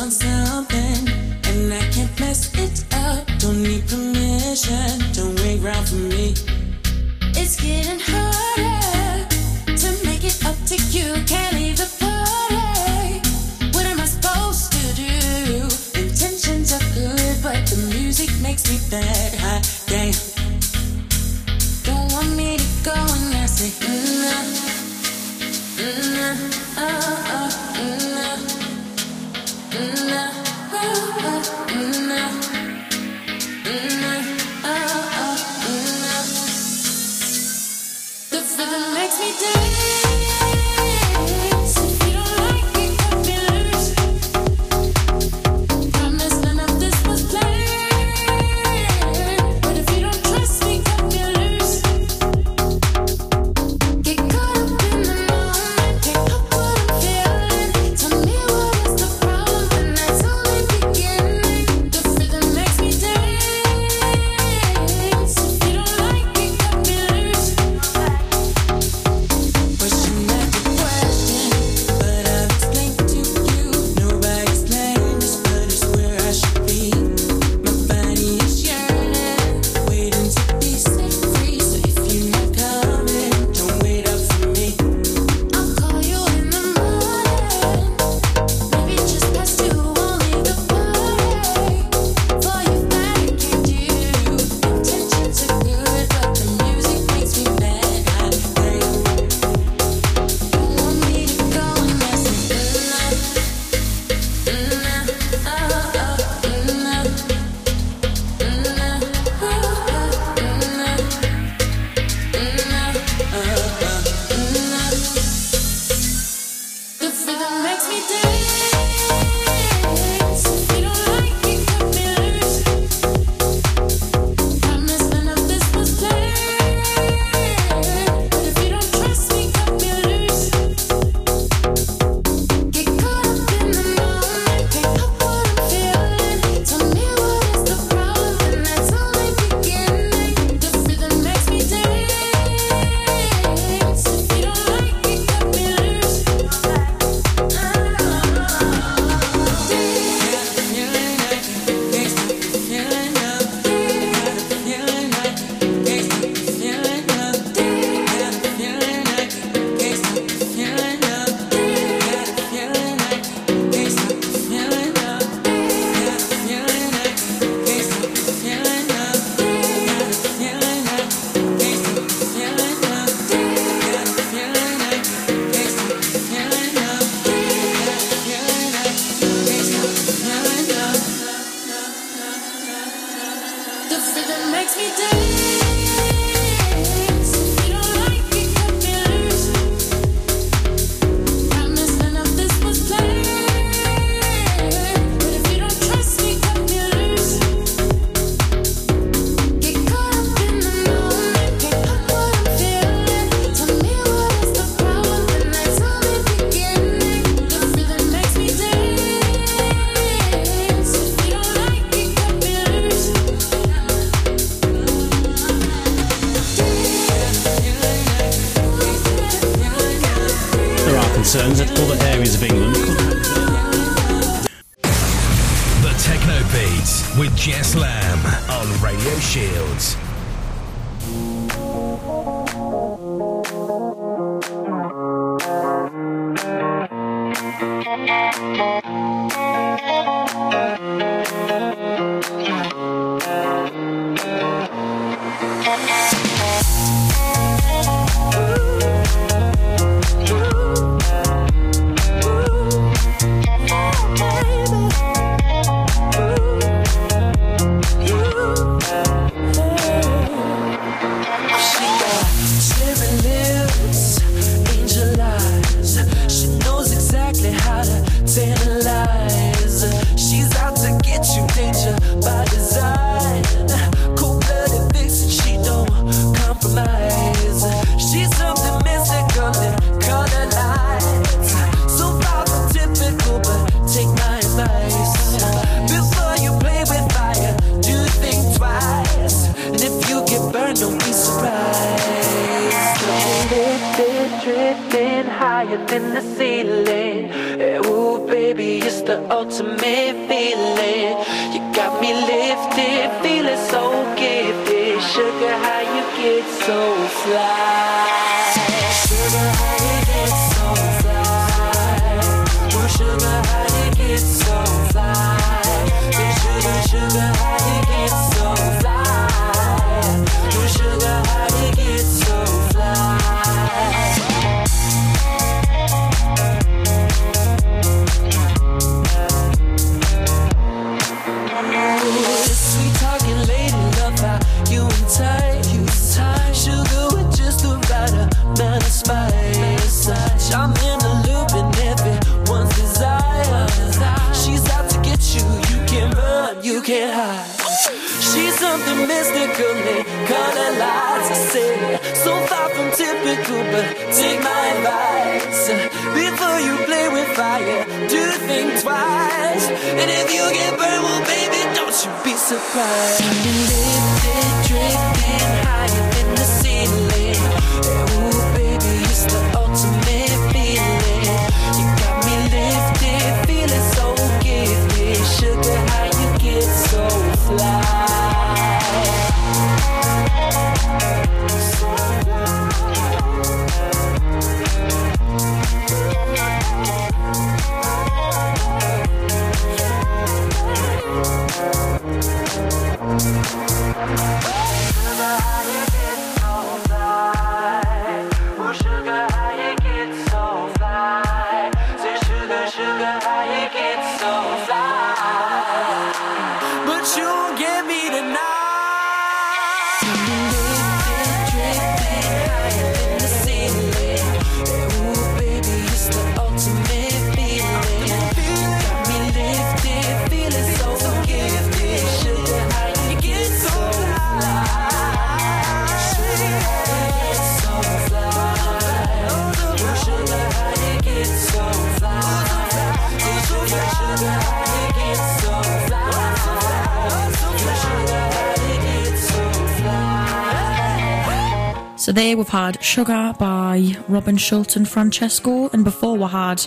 So there we've had Sugar by Robin Schulz and Francesco, and before we had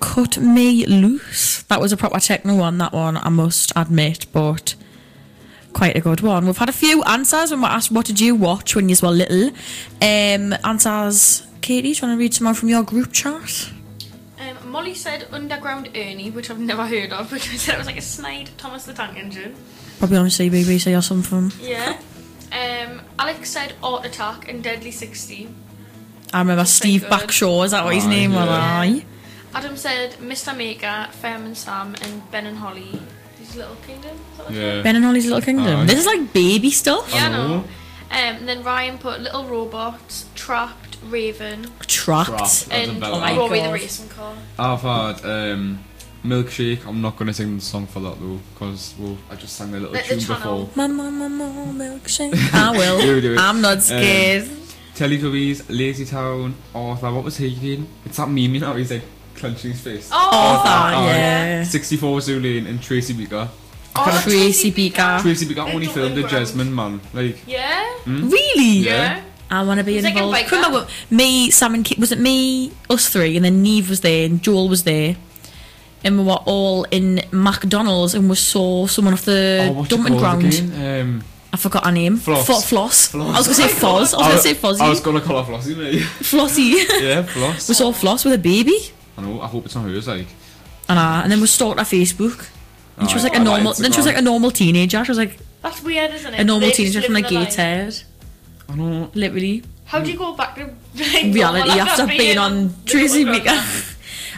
Cut Me Loose. That was a proper techno one, that one, I must admit, but quite a good one. We've had a few answers when we asked what did you watch when you were little. Um, answers, Katie, do you want to read some more from your group chat? Um, Molly said Underground Ernie, which I've never heard of [LAUGHS] because it was like a snide Thomas the Tank Engine. Probably on CBBC or something. Yeah. Um, Alex said Art Attack and Deadly 60. I remember That's Steve Backshaw, is that what his ah, name was? Yeah. Aye. Adam said Mr. Mega, Fem and Sam, and Ben and Holly. His Little Kingdom? Yeah. Ben and Holly's Little Kingdom. Aye. This is like baby stuff. Yeah, I know. Um, and then Ryan put Little Robot, Trapped, Raven. Trapped? Trapped. And oh Rory God. the Racing Car. I've had um, Milkshake. I'm not gonna sing the song for that though, because well, I just sang the little Let the tune channel. before. Mama, mama, milkshake. [LAUGHS] I will. Do it, do it. I'm not um, scared. Teletubbies, Lazy Town, Arthur. What was he again? It's that meme, you know. He's like clenching his face. Oh, Arthur, Aye. yeah. 64 Zoo Lane and Tracy Beaker. oh, Tracy Beaker. Tracy Beaker They only filmed the. Jasmine man. Like, Yeah. Hmm? Really? Yeah. I want to be He's like a involved. remember me, Sam, and Kate. Was it me, us three, and then Neve was there, and Joel was there, and we were all in McDonald's, and we saw someone off the oh, what's it dumping ground. Um, I forgot her name. Floss. Fo- Floss. Floss. I was gonna say Foz. I was gonna say Fozzie. I was gonna call her Flossie, mate. Flossie. [LAUGHS] yeah, Floss. we saw Floss with a baby, I know. I hope it's not hers. Like, and uh, and then we stalked her Facebook. And she was like a I like normal. Then she was like a normal teenager. She was like That's weird, isn't it? a normal teenager from like in a. Gateshead. I know. Literally. How do you go back to [LAUGHS] reality after being on [LAUGHS] Tracy Beaker.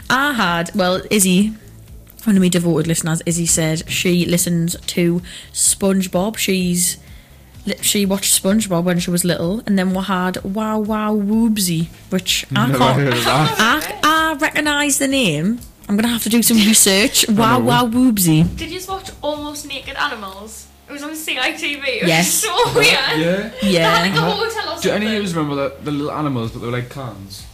I had, well, Izzy, one of my devoted listeners, Izzy said she listens to SpongeBob. She's she watched SpongeBob when she was little, and then we had Wow Wow Wubbzy, which [LAUGHS] I Never can't. heard. I, I recognise the name. I'm gonna have to do some research. [LAUGHS] Wow. Wow Wubbzy. Did you just watch Almost Naked Animals? It was on CITV. It was Yes. so weird. Yeah. They had like Yeah, a hotel or Do any of you remember the, the little animals, but they were like clans?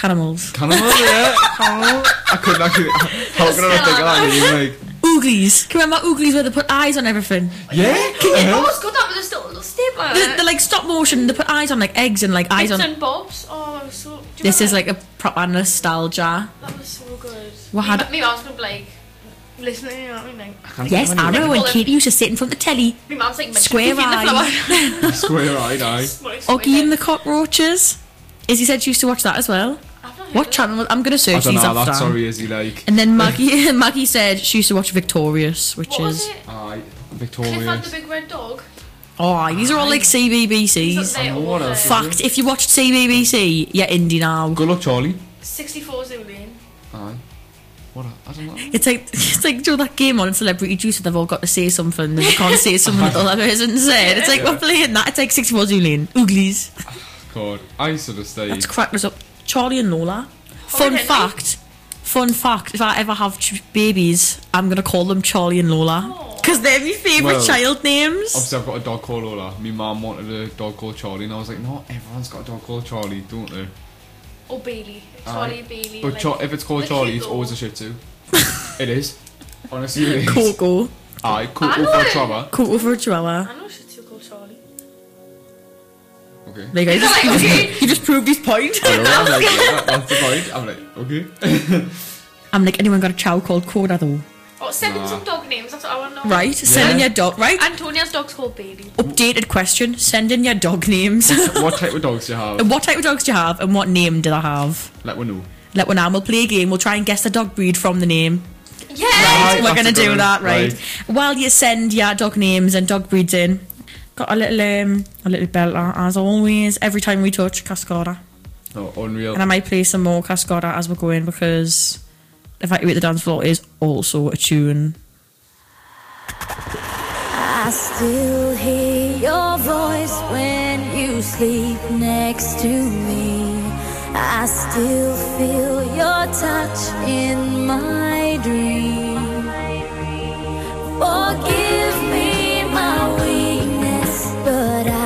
Cannibals. Cannibals, yeah. Cannibal. [LAUGHS] I couldn't actually. How can I not think of that name? Like, Ooglies. Can you remember Ooglies where they put eyes on everything? yeah. Oh, uh-huh. it's got that with a still little stapler. They're, they're like stop motion. They put eyes on like eggs and like eyes Bits on. and bobs. Oh, so. do you This is remember? like a proper nostalgia. That was so good. What me, had- me mum's gonna be like listening. You know what I mean? Like, I can't Yes, think of any Arrow and Katie used to sit in front of the telly. me mum's like Square eye. them. Square eyed eye. [LAUGHS] Oggy and the Cockroaches. Izzy said she used to watch that as well. What channel? I'm going to I search don't these know. up. That's down. sorry, is he like? And then Maggie, [LAUGHS] Maggie said she used to watch Victorious, which What was is it? Aye, Clifford Victorious. the Big Red Dog. oh, these are all like CBBCs. They know what all else there. is Fact: If you watched CBBC, you're indie now. Good luck, Charlie. 64 Zulian. Aye. What? a- I don't know. It's like [LAUGHS] it's like do that game on Celebrity Juice. Where they've all got to say something, and they can't say [LAUGHS] something that the other person said. It's like we're playing that. It's like 64 Julian Ooglies. God, I sort of stay. That's cracked us up. Charlie and Lola. Oh, Fun really? fact. Fun fact. If I ever have ch- babies, I'm gonna call them Charlie and Lola because they're my favourite Well, child names. Obviously, I've got a dog called Lola. My mum wanted a dog called Charlie, and I was like, no, everyone's got a dog called Charlie, don't they? Or Bailey. Charlie Aye. Bailey. But like, Char- if it's called the Charlie, cute it's dog. always a shih tzu. it is. [LAUGHS] Honestly, it is. Coco. Aye, I Coco know for it. a Trevor. Coco for a Chihuahua. I know she's too called Charlie. Okay. There you go. You just, [LAUGHS] you just, you just proved his point. I know, I'm like, [LAUGHS] yeah, that's the point. I'm like, okay. [LAUGHS] I'm like, anyone got a chow called Coda though? Oh, send in Nah. some dog names. That's what I want to know. Right? Send in your dog. Right? Antonia's dog's called Baby. Updated question. Send in your dog names. what type of dogs do you have? and what type of dogs do you have? And what name do they have? Let me know. Let one know. We'll play a game. We'll try and guess the dog breed from the name. Yeah. Right, We're gonna do one. that, right? Right. While you send your dog names and dog breeds in, got a little um, a little belter as always. Every time we touch Cascada, Oh, unreal. and I might play some more Cascada as we're going because Evacuate the Dance Floor is also a tune. I still hear your voice when you sleep next to me. I still feel your touch in my dream. Forgive me my but I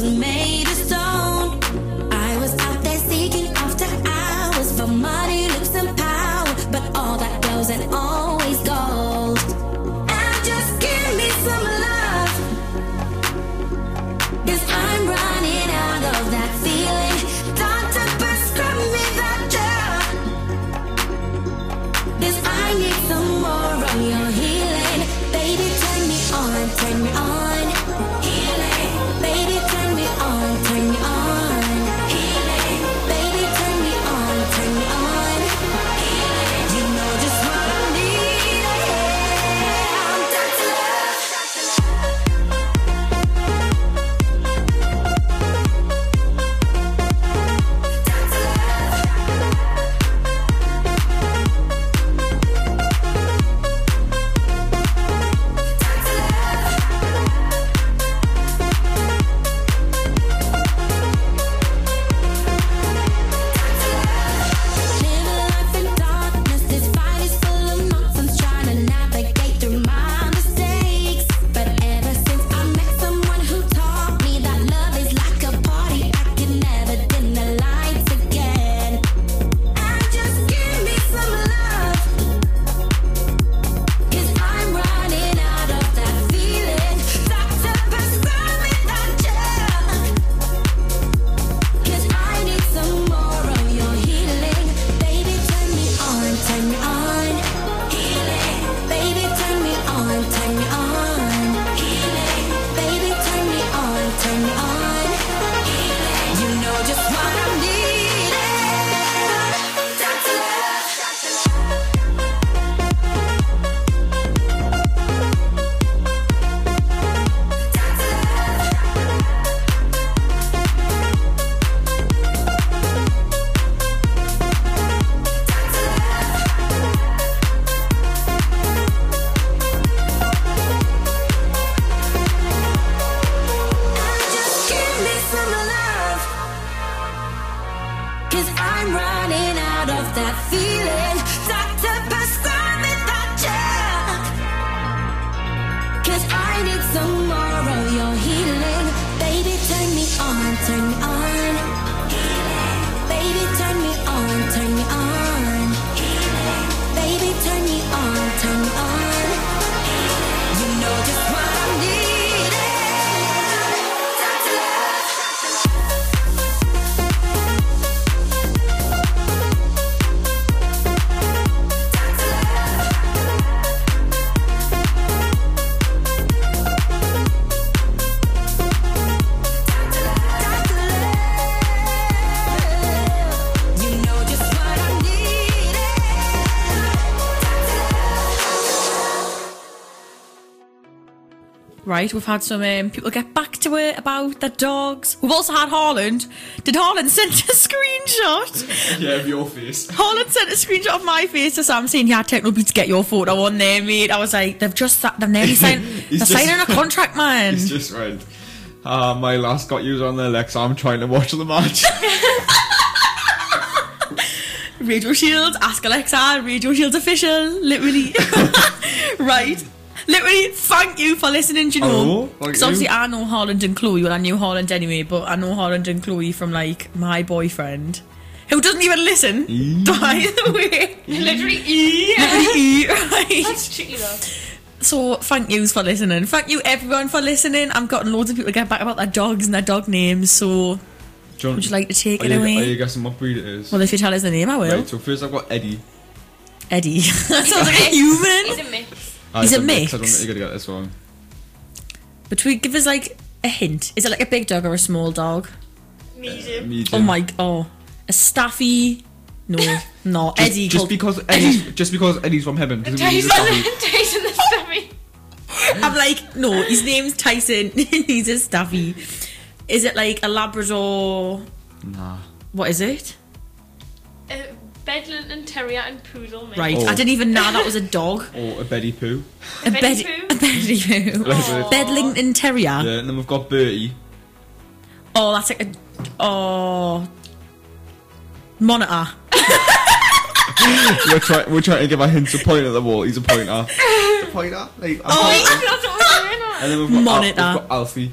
was made Right, we've had some um, people get back to it about their dogs. We've also had Harland. Did Harland [LAUGHS] send a screenshot? Yeah, of your face. Harland sent a screenshot of my face to Sam saying, "Yeah, Techno Beats, get your photo on there, mate." I was like, "They've just they've nearly [LAUGHS] signed. They're just- signing a [LAUGHS] contract, man." He's just right. Uh, my last got used on the Alexa. I'm trying to watch the match. Radio Shields, ask Alexa, Radio Shields official, literally. right. Literally, thank you for listening, do you Oh, know? Because obviously I know Holland and Chloe, well I knew Holland anyway, but I know Holland and Chloe from like my boyfriend, who doesn't even listen, [LAUGHS] by the way. Literally E. Literally, [LAUGHS] right? That's cheeky though. So thank yous for listening. Thank you everyone for listening. I've gotten loads of people to get back about their dogs and their dog names, so John, would you like to take are it you, away? Are you guessing what breed it is? well, if you tell us the name, I will. Right, so first I've got Eddie. Eddie. [LAUGHS] that sounds like a human. He's a mix. Ah, he's it's a mix. I don't mix. you're gonna get this one. But we give us like a hint. Is it like a big dog or a small dog? Medium. Medium. Oh my oh. A staffy No, [LAUGHS] no. Just, Eddie just called- because Eddie's just because Eddie's from heaven. doesn't he's a Tyson. [LAUGHS] Tyson the Stuffy. I'm like, no, his name's Tyson. [LAUGHS] He's a staffy. Is it like a Labrador? Nah. What is it? Uh, Uh, Bedlington Terrier and Poodle mix. Right, Oh. I didn't even know that was a dog. [LAUGHS] Or a Betty Poo. A Betty [LAUGHS] Poo? a Betty Poo. That's. Bedlington Terrier. Yeah, and then we've got Bertie. Oh, that's like a oh monitor. we're, try- we're trying to give a hint to point at the wall. He's a pointer. [LAUGHS] a pointer? Like, I'm pointing. That's what we're doing. And then we've got, Al- Monitor. we've got Alfie.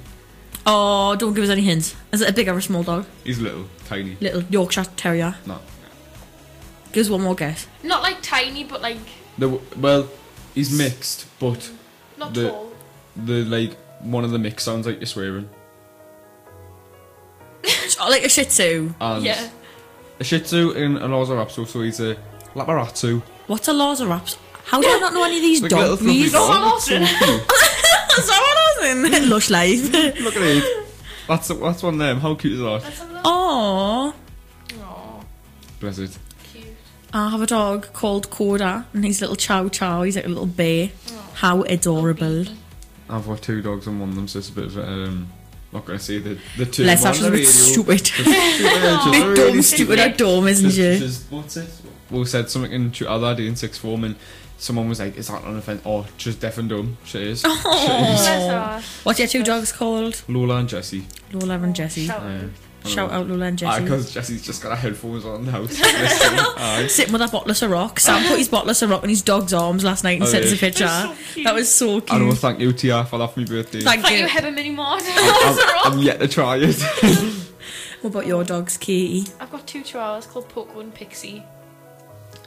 Oh, don't give us any hints. Is it a big or a small dog? He's little, tiny. Little Yorkshire Terrier. No. Give us one more guess. Not like tiny, but like The, well, he's mixed, but not The- tall. the like one of the mix sounds like you're swearing. Oh, like a Shih Tzu. And Yeah. a Shih Tzu and a Lhasa Apso, so he's a Laparatsu. What's a Lhasa Raps? How do I not know any of these Like a little dog fluffy breeds? dog. Lawson. That's what Lawson. [LAUGHS] [LAUGHS] Lush life. Look at it. That's that's one of them. How cute is that? Let's have a look. Oh, Aw, Bless it. Cute. I have a dog called Coda, and he's little Chow Chow. He's like a little bear. How adorable. I've got two dogs and one of them's just a bit of um. Not gonna say the the two. Bless her, on she's the a bit stupid. Just stupid, just [LAUGHS] Bit dumb, stupid, or dumb, isn't Just- she? just- what's it? We said something in the other day in sixth form, and someone was like, "Is that an offence?" Oh, just deaf and dumb. She is. [LAUGHS] She is. What's your two dogs called? Lola and Jessie. Lola and Jessie. Shout Aye. Shout out Lola and Jessie. Because ah, Jessie's just got her headphones on in the house. listening. [LAUGHS] Aye. Sitting with a bottle of Ciroc. Sam put his bottle of Ciroc in his dog's arms last night and Oh, sent us a yeah. picture. So cute. that was so cute. I know. Thank you, Tia, for that for my birthday. Thank, Thank you, you. Heather Mini Mart. I'm, [LAUGHS] I'm yet to try it. [LAUGHS] What about your dogs, Katie? I've got two chihuahuas called Poco and Pixie.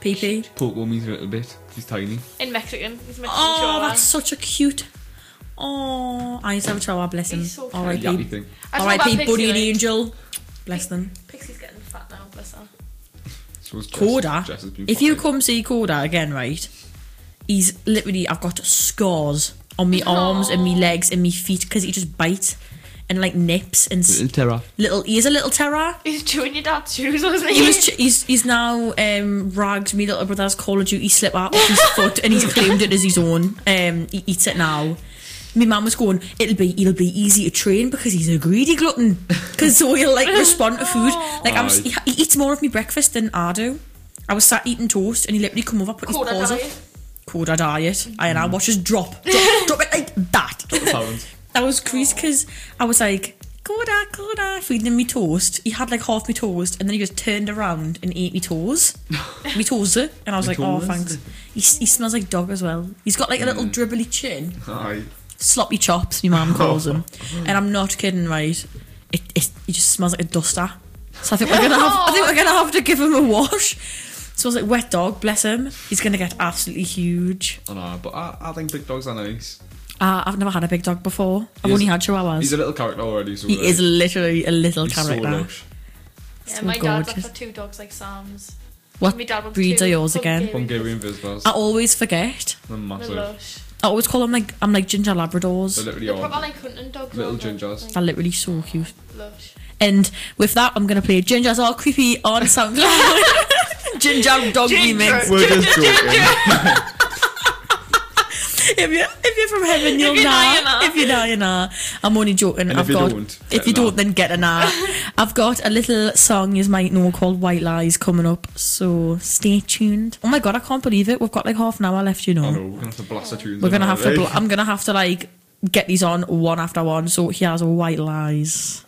PP? Poco means a little bit. He's tiny. In Mexican. He's a Mexican Oh, chihuahua. that's such a cute. Oh, I used to have a chihuahua, bless him. He's so cute. Yappy R.I.P. thing. I told about R.I.P. Pixie, Buddy and Angel. Bless them. Pixie's getting fat now, bless her. So it's Jess- Coda. Jess has been If you fine. come see Coda again, right? He's literally, I've got scars on my [LAUGHS] arms and my legs and my feet because he just bites and like nips and s- Little terror. little. He is a little terror. He's chewing your dad's shoes, wasn't He he? was ch- he's he's now um, ragged me little brother's Call of Duty slipper off his [LAUGHS] foot and he's claimed it as his own. Um, he eats it now. My mum was going, it'll be it'll be easy to train because he's a greedy glutton. [LAUGHS] Because so he'll like respond to food. Like I'm, he, he eats more of my breakfast than I do. I was sat eating toast and he literally come over, put his Coda paws up. diet. Coda diet. And I watch us drop, [LAUGHS] drop, drop it like that. Pounds. I was creased because I was like, Coda, Coda, feeding me toast. He had like half me toast, and then he just turned around and ate me toes. [LAUGHS] me toes, and I was Me like, oh, thanks. He, he smells like dog as well. He's got like a little dribbly chin, Aye. Sloppy chops. My mum calls him, [LAUGHS] and I'm not kidding, right? It, it he just smells like a duster. So I think we're gonna have I think we're gonna have to give him a wash. Smells like wet dog. Bless him. He's gonna get absolutely huge. I know, but I, I think big dogs are nice. Uh, I've never had a big dog before. I've He is- only had chihuahuas. He's a little character already, so he like, is literally a little he's so character. lush. Yeah, So my dad's gorgeous. up for two dogs like Sam's. What My dad wants breeds two are yours again? Hungarian Vizslas. I always forget. They're They're massive. lush. I always call them like I'm like ginger They're Labradors. literally They're all. proper like hunting dogs. Little aren't they? gingers. They're literally so cute. lush. And with that, I'm gonna play Gingers All Creepy on SoundCloud. [LAUGHS] [LAUGHS] [LAUGHS] Ginger Dog Remix. We're just joking. If you're, if you're from heaven, you'll you're know. not, you know. If you're not, you know. I'm only joking. And I've if you got. don't, if you nah. don't, then get a nah. [LAUGHS] I've got a little song you might know called White Lies coming up, so stay tuned. Oh my god, I can't believe it. We've got like half an hour left, you know. I know. we're gonna have to blast the tunes. We're gonna have to. Eh? Bl- I'm gonna have to like get these on one after one. So here's a White Lies.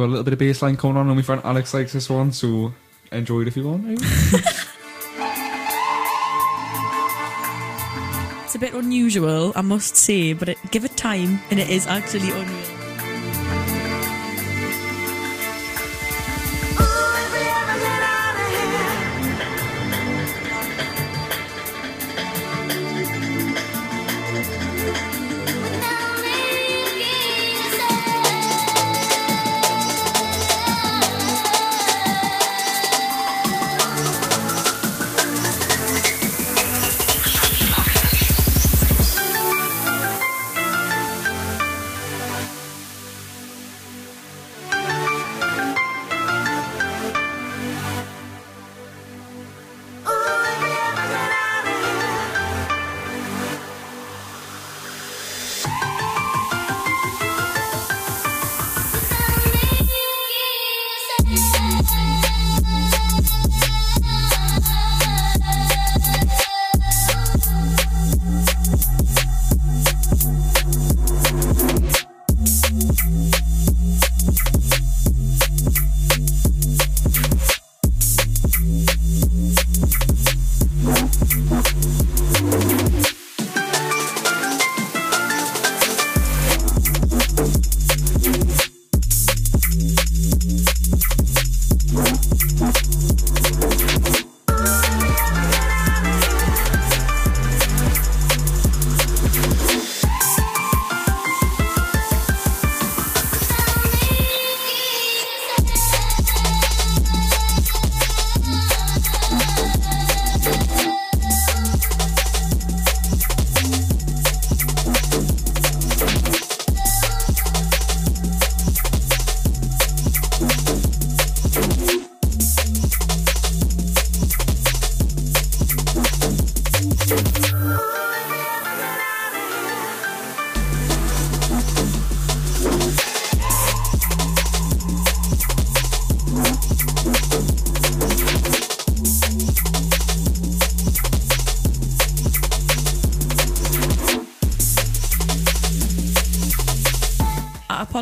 Got a little bit of bassline coming on, and my friend Alex likes this one, so enjoy it if you want. eh? It's a bit unusual, I must say, but it, give it time, and it is actually unreal.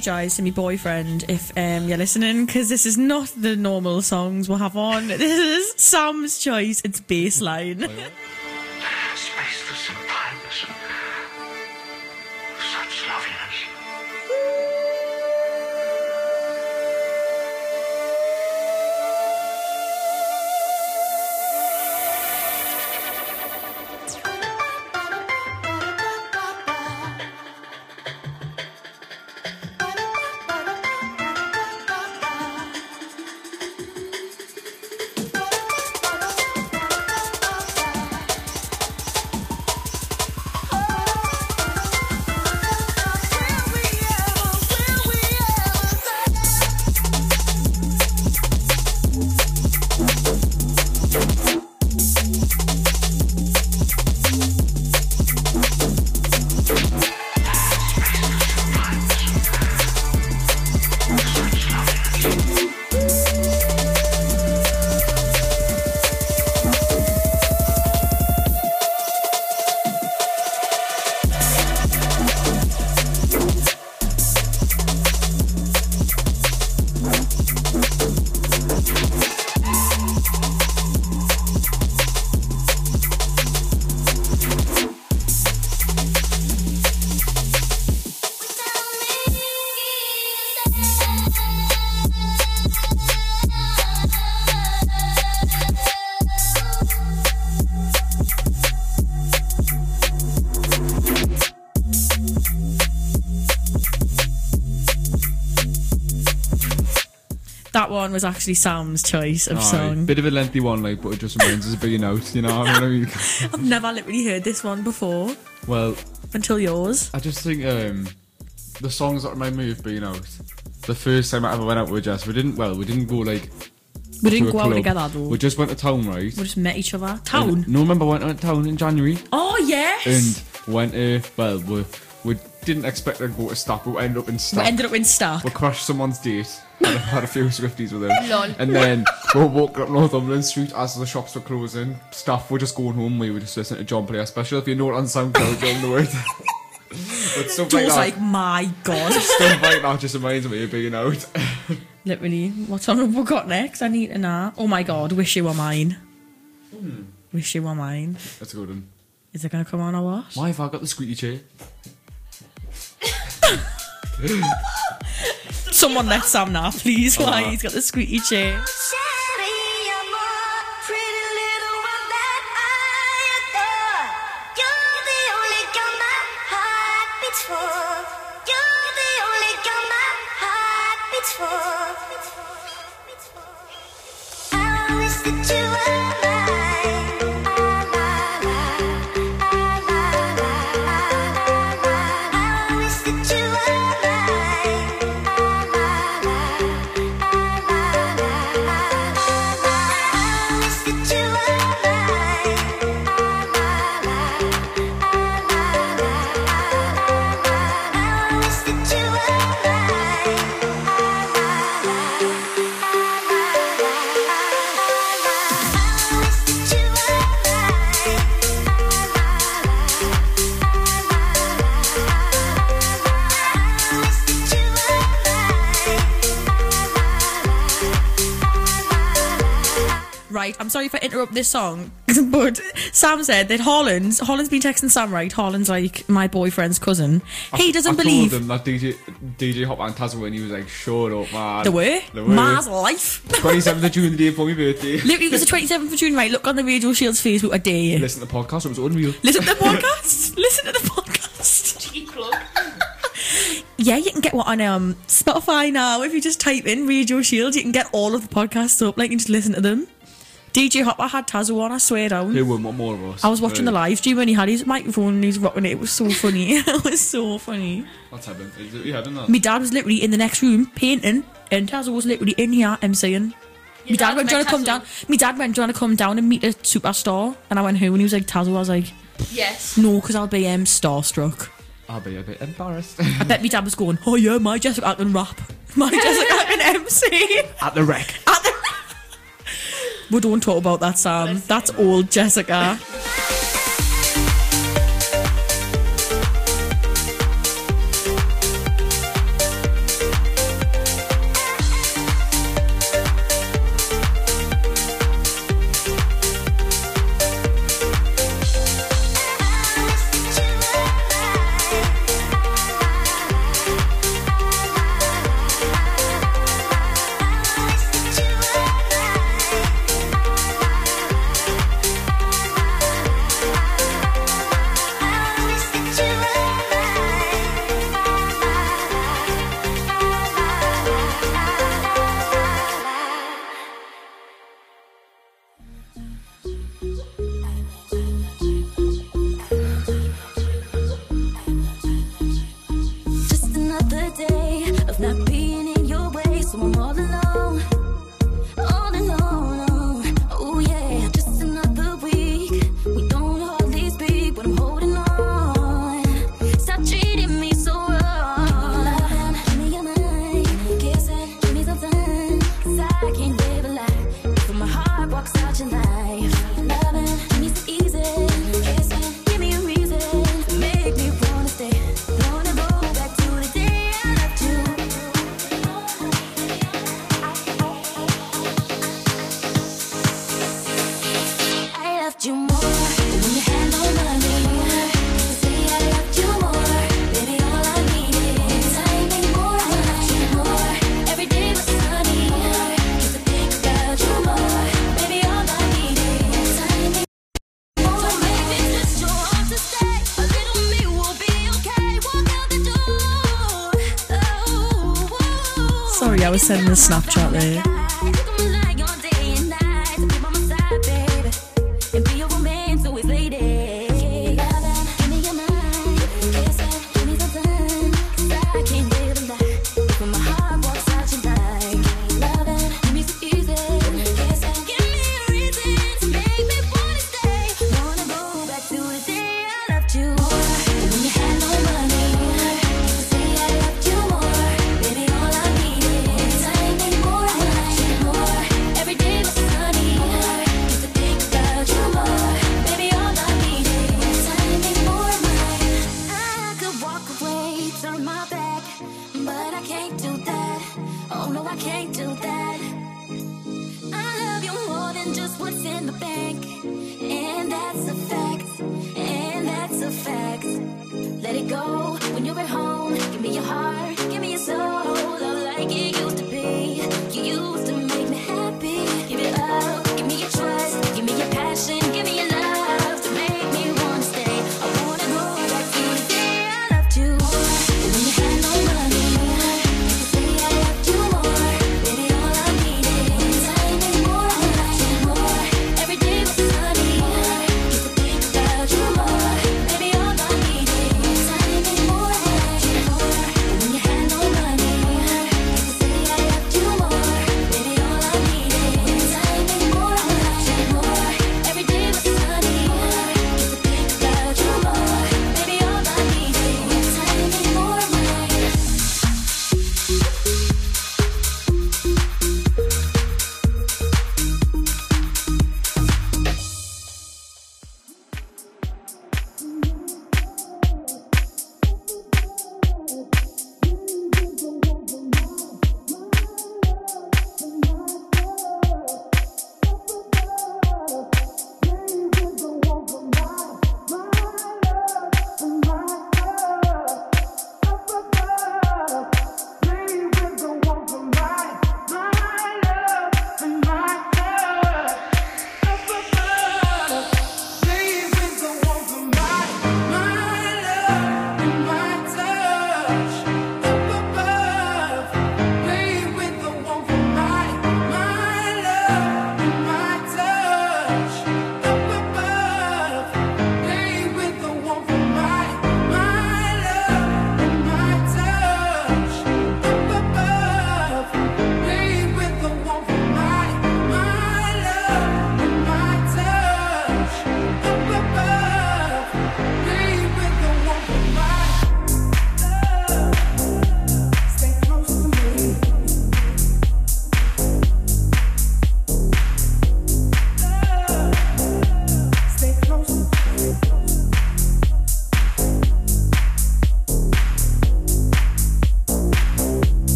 Apologise to my boyfriend if um, you're listening because this is not the normal songs we'll have on. This is Sam's choice. It's bassline. One was actually Sam's choice of Aye, song. Bit of a lengthy one, like, but it just reminds us of being out, you know I mean? [LAUGHS] I've never literally heard this one before well, until yours. I just think um, the songs that remind me of being out. The first time I ever went out with Jess, we didn't. Well, we didn't go like. We didn't go out together though. We just went to town, right? We just met each other. Town. And, no, remember, I went to town in January Oh yes. and went to. Well, we we didn't expect to go to stop, but we ended up in we ended up in Stark. We crashed someone's date. [LAUGHS] Had a, had a few Swifties with him. Lol. And then we walked up Northumberland Street as the shops were closing. Staff were just going home. We were just listening to John play a special. If you know it on SoundCloud, you'll know it. [LAUGHS] but stuff like that, like, my god. [LAUGHS] stuff like that just reminds me of being out. Literally, what on have we got next? I need to know. Oh my god, Wish You Were Mine. Hmm. Wish You Were Mine. That's a good one. Is it gonna come on or what? Why have I got the squeaky chair? Someone let Sam now, please. Why Oh. he's got the squeaky chair. I'm sorry if I interrupt this song, [LAUGHS] but Sam said that Holland's Holland's been texting Sam, right? Holland's like my boyfriend's cousin. He doesn't I believe told him that DJ DJ Hop and Tazza and he was like, "Shut up, man." the way. The way. Ma's life. 27th of June, the day before my birthday. [LAUGHS] Literally, it was the 27th of June, right? Look on the Radio Shields Facebook, I dare you. Listen to the podcast. It was unreal. Listen to the [LAUGHS] podcast. Listen to the podcast. Cheeky. Yeah, you can get what on um, Spotify now. If you just type in Radio Shield, you can get all of the podcasts up. Like, you just listen to them. DJ Hopper had Tazo on, I swear down. Who won? What more of us? I was watching the live stream and he had his microphone and he's rocking it. It was so funny. [LAUGHS] it was so funny. What's happened? Is it- You having that? My dad was literally in the next room painting, and Tazo was literally in here emceeing. My dad went, do you want to come down? My dad went, do you want to come down and meet a superstar? And I went, who? And he was like, Tazo. I was like, Yes. no, because I'll be um, starstruck. I'll be a bit embarrassed. I bet my dad was going, oh yeah, my Jessica I can rap. My [LAUGHS] Jessica I can MC. At the wreck. At the- we don't talk about that, Sam. That's old Jessica. Sorry, the was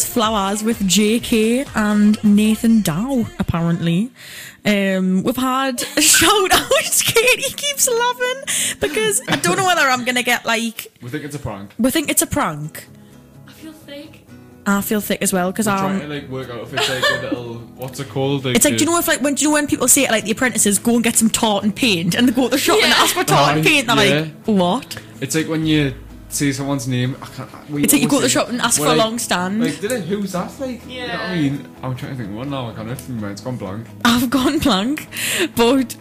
was Flowers with Jaykae and Nathan Dawe, apparently. Um, we've had [LAUGHS] a shout out. [LAUGHS] Katie keeps laughing because I don't know whether I'm going to get like. We think it's a prank. We think it's a prank. I feel thick. I feel thick as well because We're trying I'm. to like work out if it's like a little what's it called? It's like, do you know if like when do you know when people say it like the apprentices go and get some tartan paint and they go to the shop and ask for tartan Aye, paint and they're yeah. like, what? It's like when you say someone's name. I can't, we It's like you go to the shop and ask we're for a like- long stand. Like, did it? Who's that? Like, you know what I mean? I'm trying to think of one now. I can't remember. It's gone blank. I've gone blank, but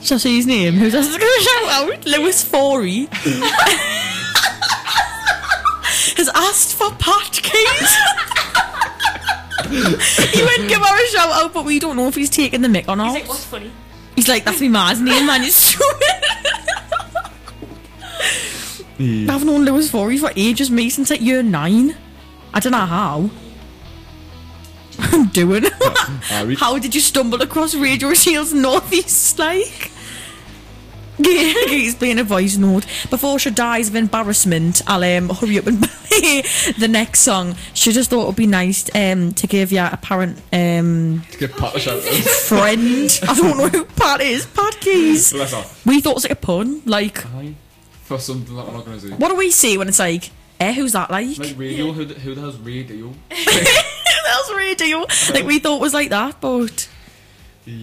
shall I say his name? Who's that's going to shout out? Lewis Forey [LAUGHS] has asked for Pat keys. [LAUGHS] he went give her a shout out, but we don't know if he's taking the mic or not. He's like, what's funny? He's like, that's me man's name, man. It's stupid. [LAUGHS] I've known Lewis Forey for ages, me since like year nine. I don't know how. I'm [LAUGHS] doing. [LAUGHS] How did you stumble across Radio Shields Northeast like? Yeah, [LAUGHS] he's playing a voice note. Before she dies of embarrassment, I'll um, hurry up and play the next song. She just thought it would be nice um, to give you a parent um, To give Pat a friend. I don't know who Pat is. Pat Keys. We thought it was like a pun. Like, Aye. For something that we're not going to do. what do we see when it's like, eh, who's that like? Like radio, who, the- who the hell's radio? [LAUGHS] That's radio. Like, we thought it was like that, but.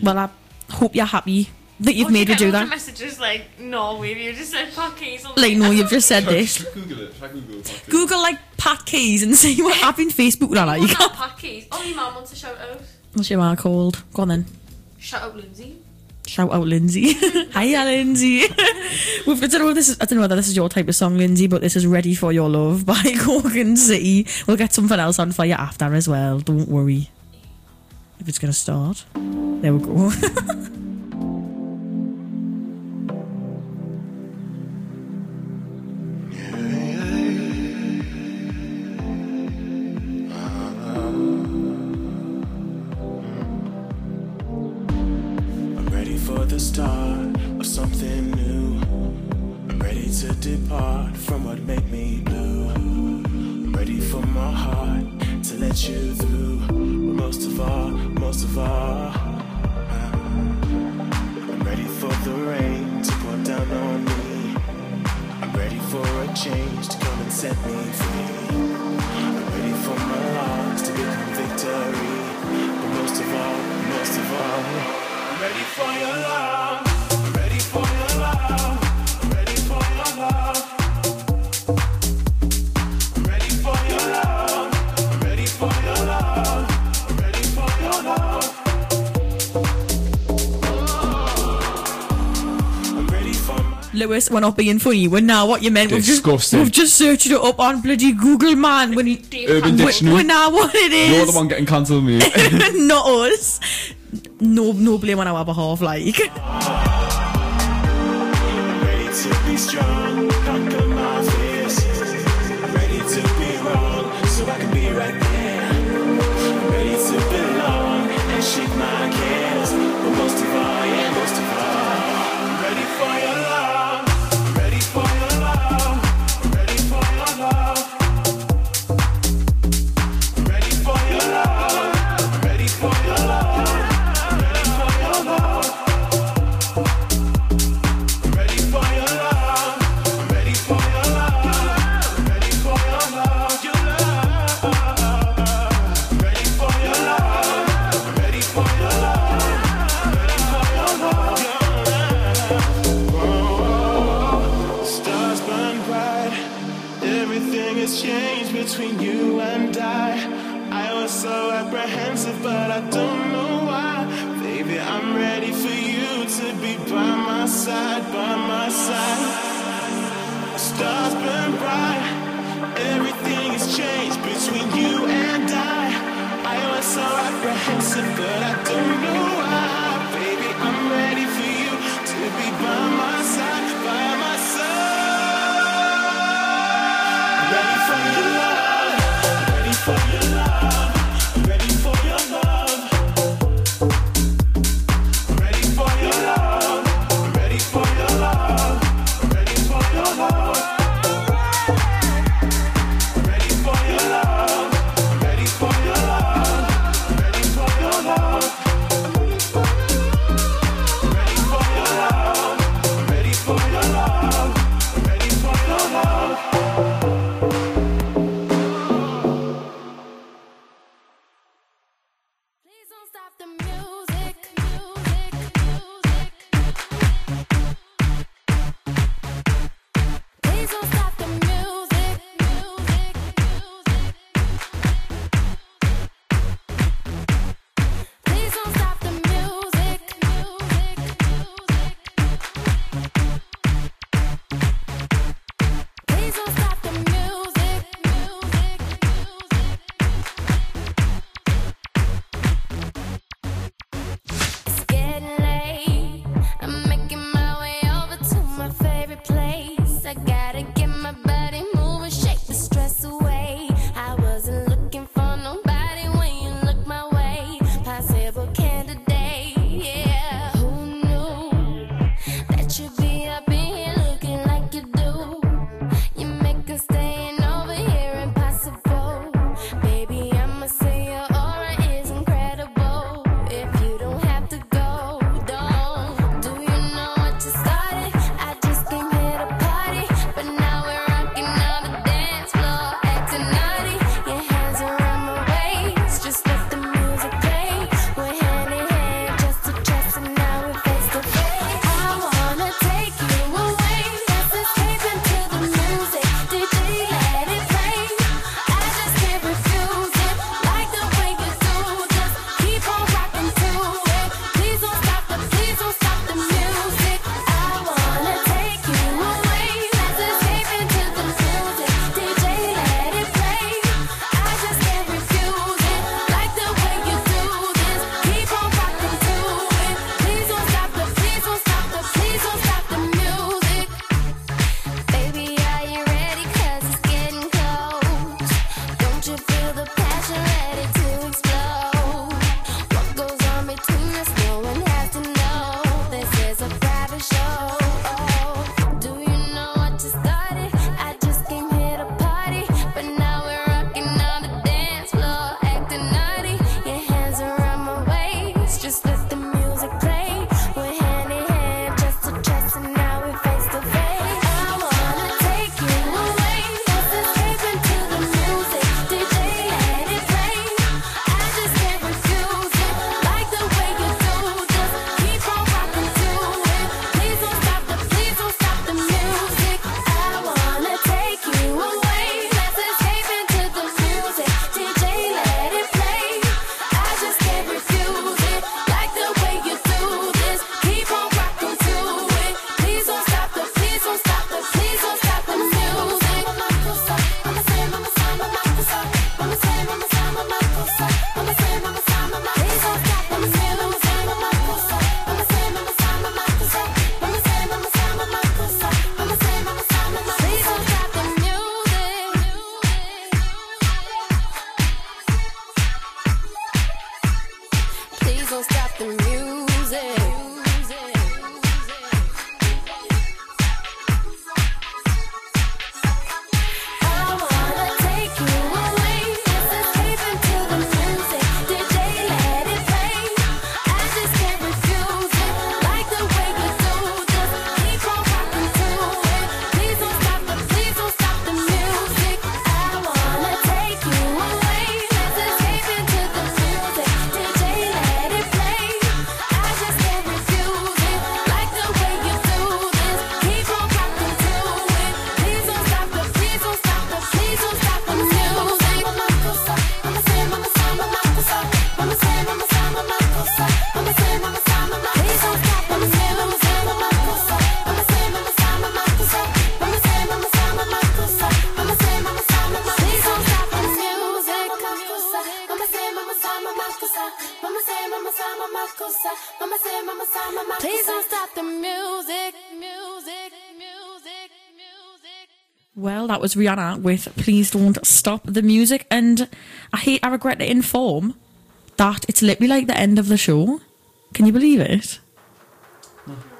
Well, I hope you're happy that you've Oh, made you me do get loads of that. messages like, no, Wavy, you just said fuck keys. Like, no, you've just said [LAUGHS] this. Should Google it. Should I Google it? Google, like, Pat Keys and see what [LAUGHS] happened Facebook that Oh, like. not Pat keys. Oh, your mum wants a shout out. What's your man called? Go on then. Shout out Lindsay. Shout out Lindsay. [LAUGHS] Hiya, Lindsay. [LAUGHS] We've, I don't know if this is, I don't know whether this is your type of song, Lindsay, but this is "Ready for Your Love" [LAUGHS] by Gorgon City. We'll get something else on for you after as well. Don't worry. If it's gonna start, there we go. To depart from what made me blue. I'm ready for my heart to let you through. But most of all, most of all, I'm ready for the rain to pour down on me. I'm ready for a change to come and set me free. I'm ready for my loss to become victory. But most of all, most of all, I'm ready for your love. Lewis, we're not being funny. We're now what you meant. We've just, we've just searched it up on bloody Google, man. When you, Urban we- Dictionary. We're now what it is. You're the one getting cancelled, mate. [LAUGHS] not us. No, no blame on our behalf. Like, was Rihanna with Please Don't Stop the Music. And I hate, I regret to inform that it's literally like the end of the show. Can you believe it?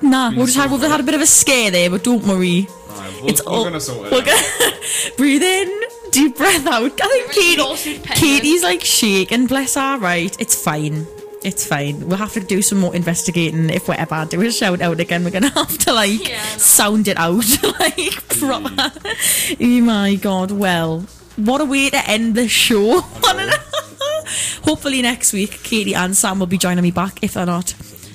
Nah, we'll just have, we've had a bit of a scare there, but don't worry. Alright, we'll- it's we're all, gonna sort it we're out. gonna- [LAUGHS] breathe in, deep breath out. I think Katie. Katie's like shaking, bless her. Right, it's fine. It's fine. We'll have to do some more investigating if we're ever do a shout out again. We're gonna [LAUGHS] have to like Yeah, sound it out [LAUGHS] like proper. oh my god. Well, what a way to end the show. [LAUGHS] Hopefully next week, Katie and Sam will be joining me back if they're not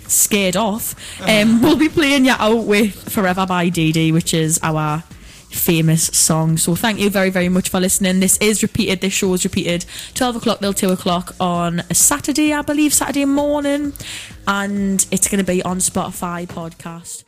scared off. Um, we'll be playing you out with Forever by DD, which is our famous song. So thank you very, very much for listening. This is repeated. This show is repeated 12 o'clock till 2 o'clock on a Saturday, I believe, Saturday morning. And it's going to be on Spotify podcast.